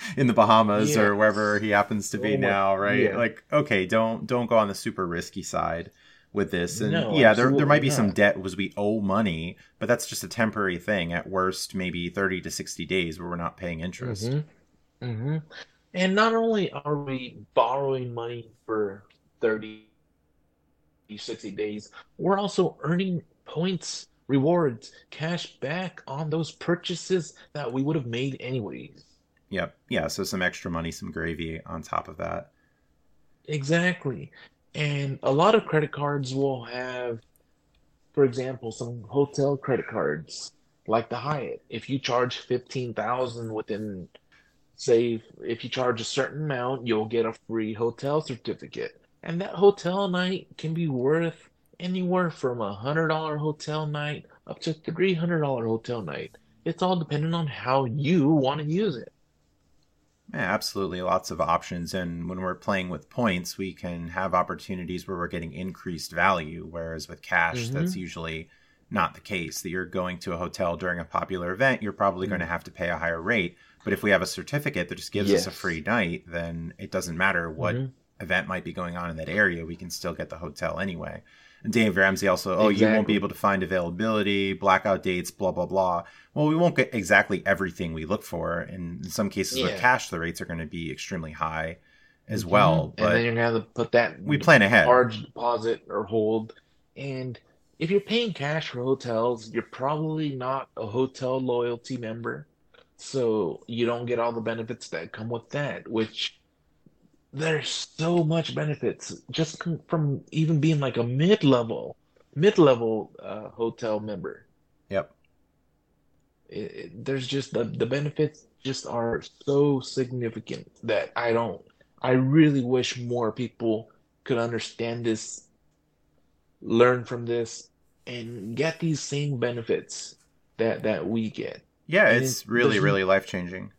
in the Bahamas or wherever he happens to be Oh now, right? yeah. Like, okay, don't don't go on the super risky side with this. And No, yeah, there there might be some debt because we owe money, but that's just a temporary thing. At worst, maybe thirty to sixty days where we're not paying interest. Mm-hmm. Mm-hmm. And not only are we borrowing money for 30, 60 days, we're also earning points, rewards, cash back on those purchases that we would have made anyways. Yep. Yeah. So some extra money, some gravy on top of that. Exactly. And a lot of credit cards will have, for example, some hotel credit cards like the Hyatt. If you charge 15,000 within, say, if you charge a certain amount, you'll get a free hotel certificate. And that hotel night can be worth anywhere from a $100 hotel night up to $300 hotel night. It's all dependent on how you want to use it. Yeah, absolutely. Lots of options. And when we're playing with points, we can have opportunities where we're getting increased value. Whereas with cash, Mhm. that's usually not the case. That you're going to a hotel during a popular event, you're probably going to have to pay a higher rate. But if we have a certificate that just gives us a free night, then it doesn't matter what Mhm. Event might be going on in that area. We can still get the hotel anyway. And Dave Ramsey also, oh, you won't be able to find availability, blackout dates, blah, blah, blah. Well, we won't get exactly everything we look for. And in some cases with cash, the rates are going to be extremely high as Mhm. well. And But then you're gonna have to put that we plan ahead. large deposit or hold. And if you're paying cash for hotels, you're probably not a hotel loyalty member. So you don't get all the benefits that come with that, which there's so much benefits just from even being like a mid-level, mid-level uh, hotel member. Yep. It, it- there's just the the benefits just are so significant that I don't. I really wish more people could understand this, learn from this, and get these same benefits that that we get. Yeah, And it's really, really life changing.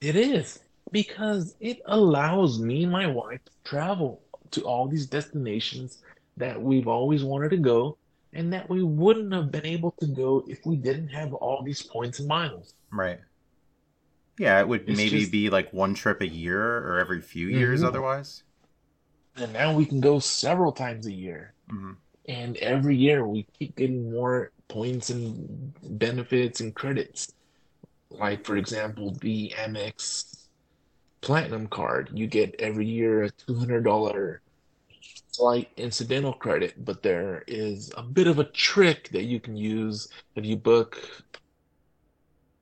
it is because it allows me and my wife to travel to all these destinations that we've always wanted to go and that we wouldn't have been able to go if we didn't have all these points and miles. Right. Yeah, it would It's maybe just, be like one trip a year or every few years hmm otherwise. And now we can go several times a year. hmm And every year we keep getting more points and benefits and credits. Like, for example, the Amex Platinum card, you get every year a $200 slight incidental credit, but there is a bit of a trick that you can use if you book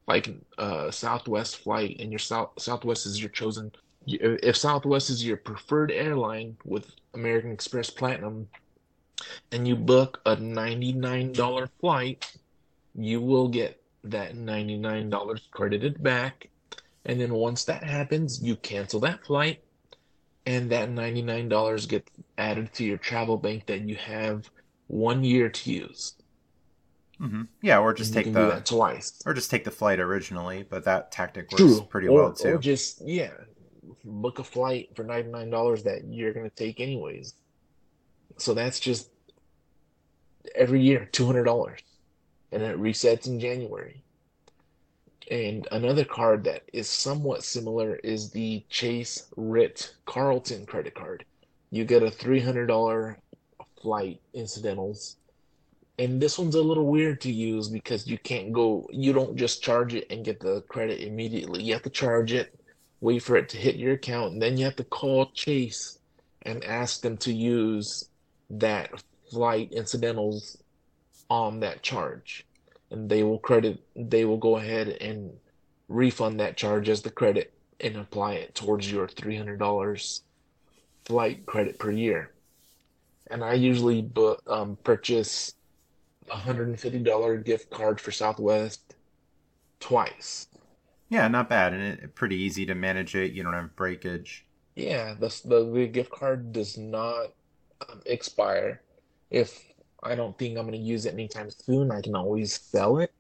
like a Southwest flight and your South Southwest is your chosen if Southwest is your preferred airline with American Express Platinum and you book a $99 flight, you will get that $99 credited back. And then once that happens, you cancel that flight and that $99 gets added to your travel bank that you have one year to use. hmm Yeah, or just And take the twice. or just take the flight originally, but that tactic works True. pretty well Or or too. just yeah, book a flight for $99 that you're gonna take anyways. So that's just every year, $200. And it resets in January. And another card that is somewhat similar is the Chase Ritz Carlton credit card. You get a $300 flight incidentals. And this one's a little weird to use because you can't go, you don't just charge it and get the credit immediately. You have to charge it, wait for it to hit your account, and then you have to call Chase and ask them to use that flight incidentals on that charge. And they will credit, they will go ahead and refund that charge as the credit and apply it towards your $300 flight credit per year. And I usually bu um, purchase a $150 gift card for Southwest twice. Yeah, not bad, and it, pretty easy to manage it. You don't have breakage. Yeah, the, the, the gift card does not um, expire. If I don't think I'm going to use it anytime soon, I can always sell it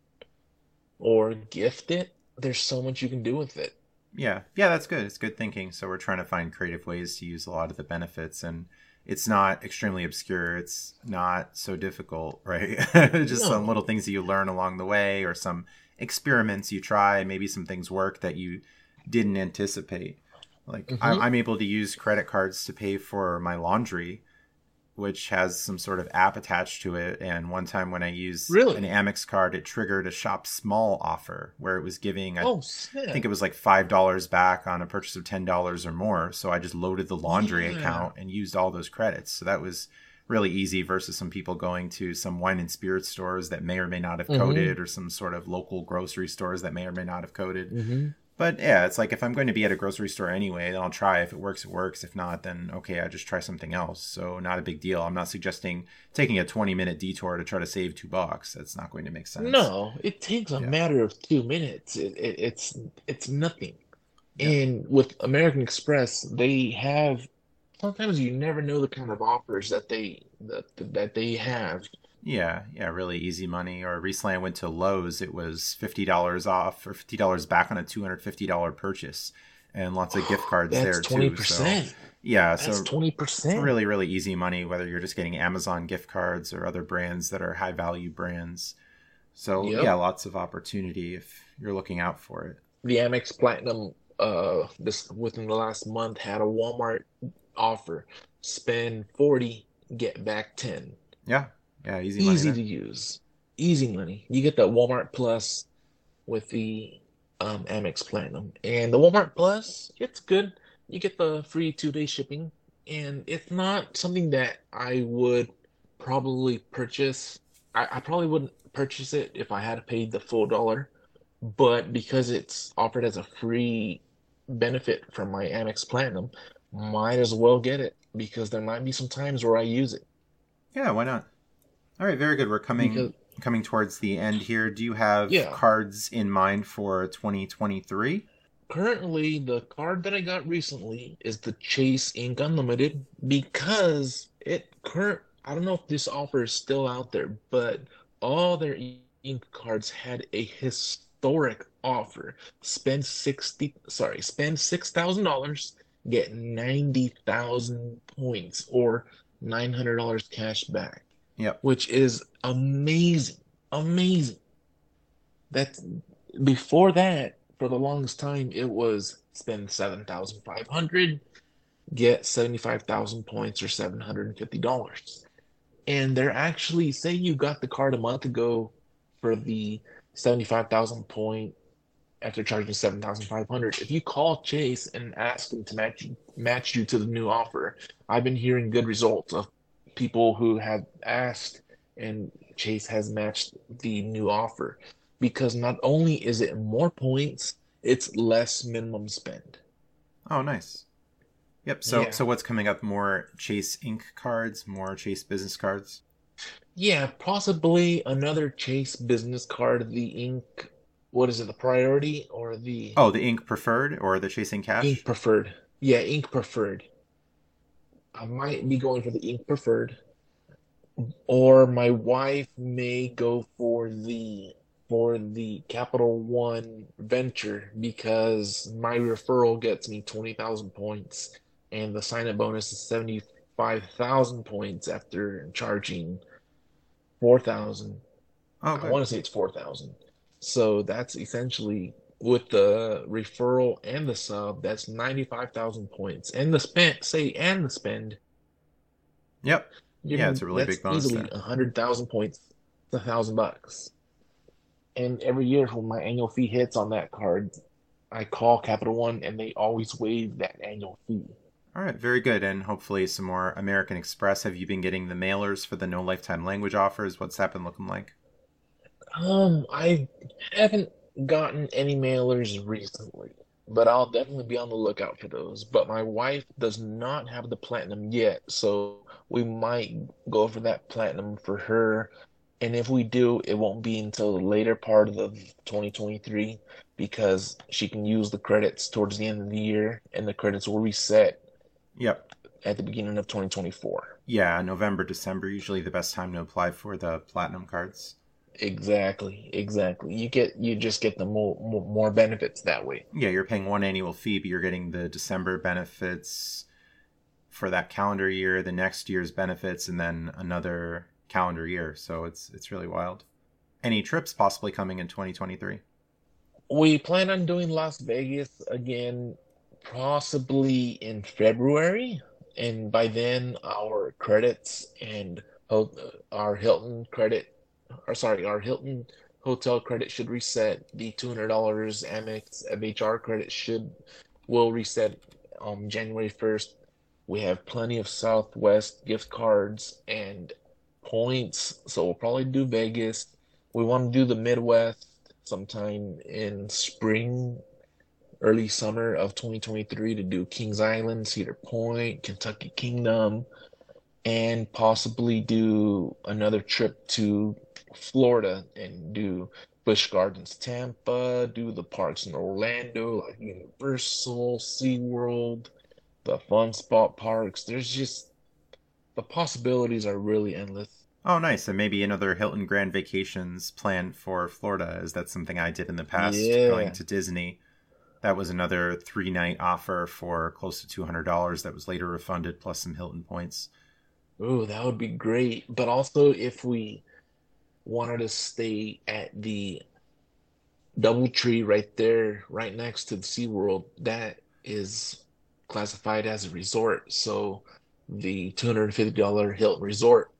or gift it. There's so much you can do with it. Yeah, yeah, that's good. It's good thinking. So we're trying to find creative ways to use a lot of the benefits, and it's not extremely obscure. It's not so difficult, right? Just some little things that you learn along the way, or some experiments you try. Maybe some things work that you didn't anticipate. Like I, hmm I'm able to use credit cards to pay for my laundry, which has some sort of app attached to it. And one time when I used really? an Amex card, it triggered a shop small offer where it was giving a Oh, I think it was like five dollars back on a purchase of ten dollars or more. So I just loaded the laundry Yeah. account and used all those credits. So that was really easy versus some people going to some wine and spirit stores that may or may not have hmm coded or some sort of local grocery stores that may or may not have coded. hmm But yeah, it's like if I'm going to be at a grocery store anyway, then I'll try. If it works, it works. If not, then okay, I just try something else. So not a big deal. I'm not suggesting taking a 20 minute detour to try to save two bucks. That's not going to make sense. No, it takes a Yeah. matter of two minutes. It, it, it's it's nothing. Yeah. And with American Express, they have sometimes you never know the kind of offers that they that that they have. Yeah, yeah, really easy money. Or recently I went to Lowe's. It was fifty dollars off or fifty dollars back on a two hundred fifty dollar purchase, and lots of gift cards there too. So 20%. yeah, That's so 20%. really, really easy money. Whether you're just getting Amazon gift cards or other brands that are high value brands. So Yep. yeah, lots of opportunity if you're looking out for it. The Amex Platinum uh this within the last month had a Walmart offer. Spend 40, get back 10. Yeah, yeah, easy money Easy to use. Easy money. You get the Walmart Plus with the um, Amex Platinum. And the Walmart Plus, it's good. You get the free two-day shipping, and it's not something that I would probably purchase. I, I probably wouldn't purchase it if I had paid the full dollar, but because it's offered as a free benefit from my Amex Platinum, might as well get it because there might be some times where I use it. Yeah, why not? All right, very good. We're Because coming coming towards the end here. Do you have Yeah. cards in mind for 2023? Currently, the card that I got recently is the Chase Ink Unlimited because it current I don't know if this offer is still out there, but all their ink cards had a historic offer. Spend 60 sorry, spend $6,000, get 90,000 points or $900 cash back, Yep. which is amazing. Amazing. That's before that, for the longest time, it was spend 7,500, get 75,000 points or $750. And they're actually, say you got the card a month ago for the 75,000 point after charging 7,500. If you call Chase and ask them to match you, match you to the new offer, I've been hearing good results of people who have asked and Chase has matched the new offer because not only is it more points, it's less minimum spend. Oh, nice. Yep. So, Yeah. so what's coming up? More Chase Ink cards, more Chase Business cards. Yeah, possibly another Chase business card, the Ink, what is it, the priority or the Oh, the Ink Preferred or the Chase Ink Cash. Ink preferred? Yeah, Ink preferred. I might be going for the Ink preferred, or my wife may go for the for the Capital One Venture because my referral gets me 20,000 points and the sign-up bonus is 75,000 points after charging 4,000. Oh, I want to say it's 4,000. So that's essentially with the referral and the sub, that's 95,000 points. And the spend, say, and the spend, Yep. you're Yeah, gonna- it's a really big bonus easily there. 100,000 points, a thousand bucks. And every year when my annual fee hits on that card, I call Capital One and they always waive that annual fee. All right. Very good. And hopefully some more American Express. Have you been getting the mailers for the no lifetime language offers? What's that been looking like? Um, I haven't gotten any mailers recently, but I'll definitely be on the lookout for those. But my wife does not have the platinum yet, so we might go for that platinum for her. And if we do, it won't be until the later part of the 2023 because she can use the credits towards the end of the year, and the credits will reset Yep. at the beginning of 2024. Yeah, November, December, usually the best time to apply for the platinum cards. Exactly, exactly. You get you just get the more more, benefits that way. Yeah, you're paying one annual fee, but you're getting the December benefits for that calendar year, the next year's benefits, and then another calendar year. So it's it's really wild. Any trips possibly coming in 2023? We plan on doing Las Vegas again, possibly in February, and by then our credits and our Hilton credit, or sorry, our Hilton hotel credit should reset. The $200 Amex FHR credit should will reset on January 1st. We have plenty of Southwest gift cards and points, so we'll probably do Vegas. We want to do the Midwest sometime in spring, early summer of 2023 to do Kings Island, Cedar Point, Kentucky Kingdom, and possibly do another trip to Florida and do Busch Gardens, Tampa, do the parks in Orlando, like Universal, SeaWorld, the Fun Spot parks. There's just the possibilities are really endless. Oh, nice. And maybe another Hilton Grand Vacations plan for Florida. Is that something I did in the past? Yeah. Going to Disney. That was another three night offer for close to $200 that was later refunded, plus some Hilton points. Oh, that would be great. But also, if we wanted to stay at the Doubletree right there, right next to the SeaWorld, that is classified as a resort. So the $250 Hilton Resort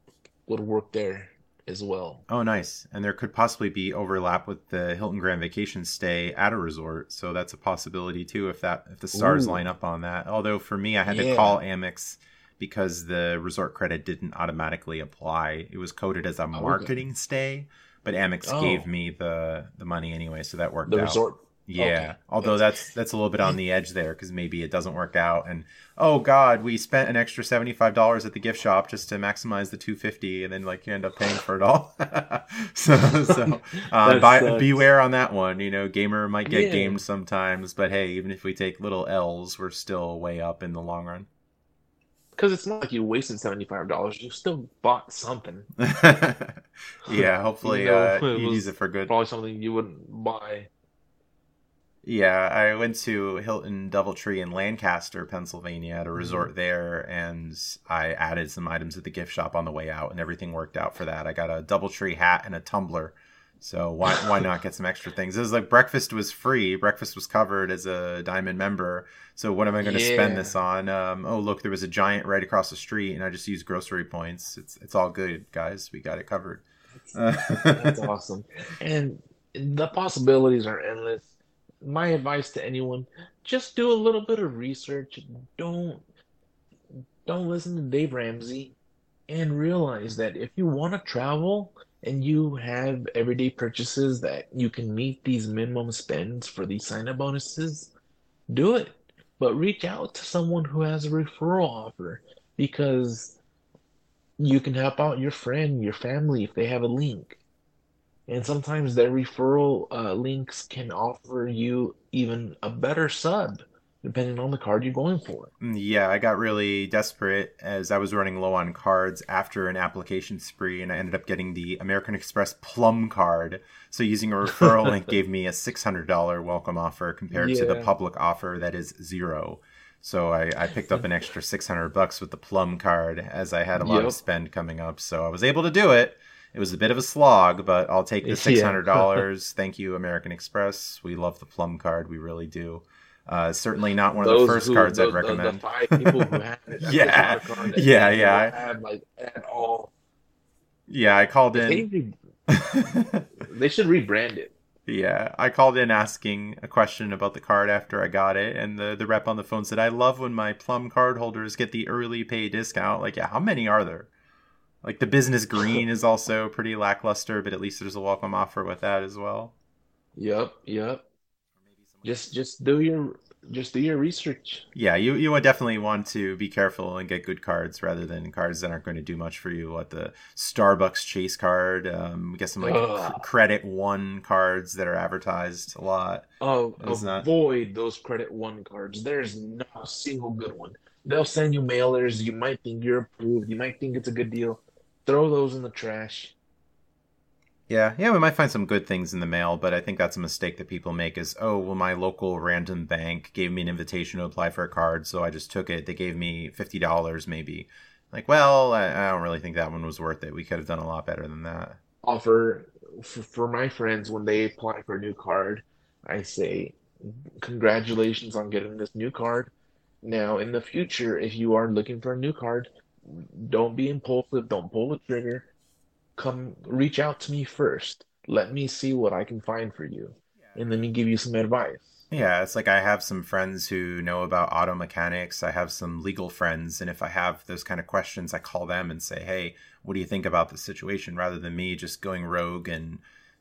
would work there as well. Oh, nice. And there could possibly be overlap with the Hilton Grand Vacation stay at a resort, so that's a possibility too if that if the stars Ooh. line up on that. Although for me, I had to call Amex because the resort credit didn't automatically apply. It was coded as a okay. marketing stay, but Amex Oh. gave me the the money anyway, so that worked The out. resort. Yeah, Okay. although that's that's a little bit on the edge there because maybe it doesn't work out, and oh god, we spent an extra seventy five dollars at the gift shop just to maximize the two fifty, and then like you end up paying for it all. so so uh, buy, beware on that one. You know, gamer might get Yeah. gamed sometimes, but hey, even if we take little L's, we're still way up in the long run. Because it's not like you wasted $75. You still bought something. yeah, hopefully Even though uh, you use it for good. Probably something you wouldn't buy. Yeah, I went to Hilton Doubletree in Lancaster, Pennsylvania, Mm-hmm. at a resort there, and I added some items at the gift shop on the way out, and everything worked out for that. I got a Doubletree hat and a tumbler, so why why not get some extra things? It was like breakfast was free, breakfast was covered as a diamond member. So what am I going to spend this on? Um, oh look, there was a giant right across the street, and I just used grocery points. It's it's all good, guys. We got it covered. That's awesome. And the possibilities are endless. My advice to anyone, just do a little bit of research. Don't don't listen to Dave Ramsey and realize that if you want to travel and you have everyday purchases that you can meet these minimum spends for these sign-up bonuses, do it. But reach out to someone who has a referral offer because you can help out your friend, your family if they have a link. And sometimes their referral uh, links can offer you even a better sub, depending on the card you're going for. Mm, Yeah, I got really desperate as I was running low on cards after an application spree, and I ended up getting the American Express Plum card. So using a referral link gave me a six hundred dollar welcome offer compared to the public offer that is zero. So I, I picked up an extra six hundred bucks with the Plum card as I had a lot of spend coming up. So I was able to do it. It was a bit of a slog, but I'll take the six hundred dollars. Thank you, American Express. We love the Plum card. We really do. Uh, certainly not one of the first who- cards the, I'd the- the recommend. five people who have it, Yeah. card Yeah, yeah. don't like at all. Yeah, I called in. they should rebrand it. yeah, I called in asking a question about the card after I got it, and the the rep on the phone said, "I love when my Plum card holders get the early pay discount." Like, yeah, how many are there? Like the business green is also pretty lackluster, but at least there's a welcome offer with that as well. Yep, yep. Just just do your just do your research. Yeah, you you would definitely want to be careful and get good cards rather than cards that aren't going to do much for you. What the Starbucks Chase card, um, get some like cr- Credit One cards that are advertised a lot. Oh, It's not- avoid those credit one cards. There's not a single good one. They'll send you mailers. You might think you're approved. You might think it's a good deal. Throw those in the trash. Yeah, yeah, we might find some good things in the mail, but I think that's a mistake that people make is, oh, well, my local random bank gave me an invitation to apply for a card, so I just took it. They gave me $50 maybe. Like, well, I, I don't really think that one was worth it. We could have done a lot better than that. Offer for, for my friends when they apply for a new card, I say, congratulations on getting this new card. Now, in the future, if you are looking for a new card, don't be impulsive. Don't pull the trigger. Come reach out to me first. Let me see what I can find for you, and let me give you some advice. Yeah, it's like I have some friends who know about auto mechanics. I have some legal friends, and if I have those kind of questions, I call them and say, "Hey, what do you think about the situation?" Rather than me just going rogue and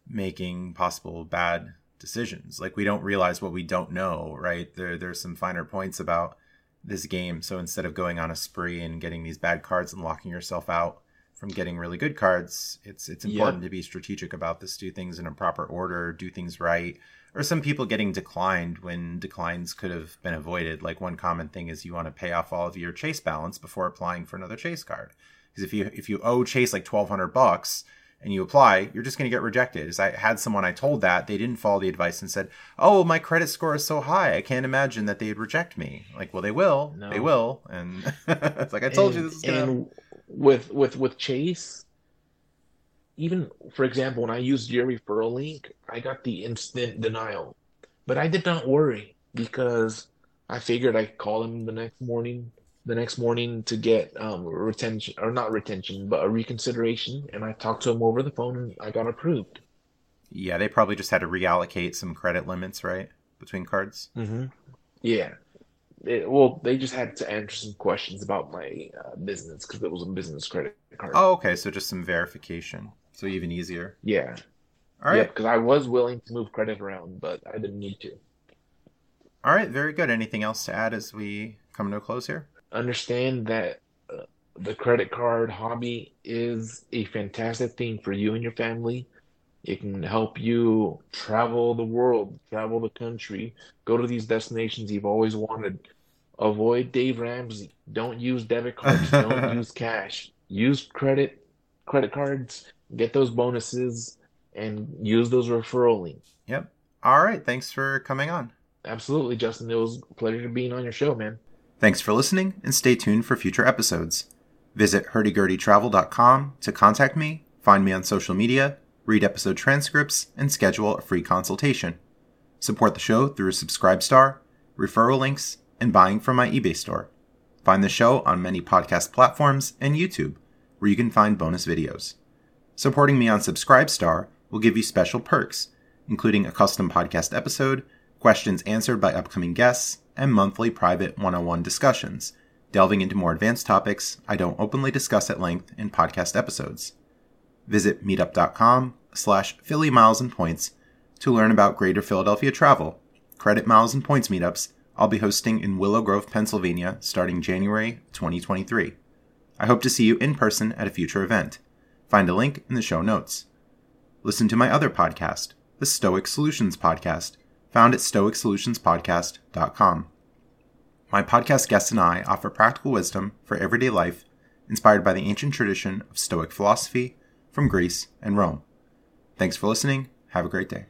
making possible bad decisions. Like we don't realize what we don't know, right? There, there's some finer points about this game. So instead of going on a spree and getting these bad cards and locking yourself out from getting really good cards, it's it's important to be strategic about this. Do things in a proper order. Do things right or some people getting declined when declines could have been avoided. Like one common thing is you want to pay off all of your chase balance before applying for another chase card. Because if you if you owe chase like twelve hundred bucks and you apply, you're just going to get rejected. As I had someone I told that they didn't follow the advice and said, "Oh, my credit score is so high, I can't imagine that they'd reject me." Like, well, they will, No. they will, and it's like I told you this is gonna. and with with with Chase, even for example, when I used your referral link, I got the instant denial, but I did not worry because I figured I'd call him the next morning, the next morning to get um retention or not retention, but a reconsideration, and I talked to him over the phone and I got approved. Yeah, they probably just had to reallocate some credit limits, right, between cards. Mm-hmm. Yeah. It, well, they just had to answer some questions about my uh, business because it was a business credit card. Oh, okay, so just some verification, so even easier. Yeah. All right. Yep, because I was willing to move credit around, but I didn't need to. All right. Very good. Anything else to add as we come to a close here? Understand that uh, the credit card hobby is a fantastic thing for you and your family. It can help you travel the world, travel the country, go to these destinations you've always wanted. Avoid Dave Ramsey. Don't use debit cards. Don't use cash. Use credit, credit cards. Get those bonuses and use those referral links. Yep. All right. Thanks for coming on. Absolutely, Justin. It was a pleasure being on your show, man. Thanks for listening and stay tuned for future episodes. Visit hurdygurdytravel.com to contact me, find me on social media, read episode transcripts, and schedule a free consultation. Support the show through Subscribestar, referral links, and buying from my eBay store. Find the show on many podcast platforms and YouTube, where you can find bonus videos. Supporting me on Subscribestar will give you special perks, including a custom podcast episode, questions answered by upcoming guests, and monthly private one on one discussions, delving into more advanced topics I don't openly discuss at length in podcast episodes. Visit meetup.com slash Philly Miles and Points to learn about Greater Philadelphia travel, credit miles and points meetups I'll be hosting in Willow Grove, Pennsylvania starting January 2023. I hope to see you in person at a future event. Find a link in the show notes. Listen to my other podcast, the Stoic Solutions Podcast, found at stoicsolutionspodcast.com. My podcast guests and I offer practical wisdom for everyday life inspired by the ancient tradition of Stoic philosophy from Greece and Rome. Thanks for listening. Have a great day.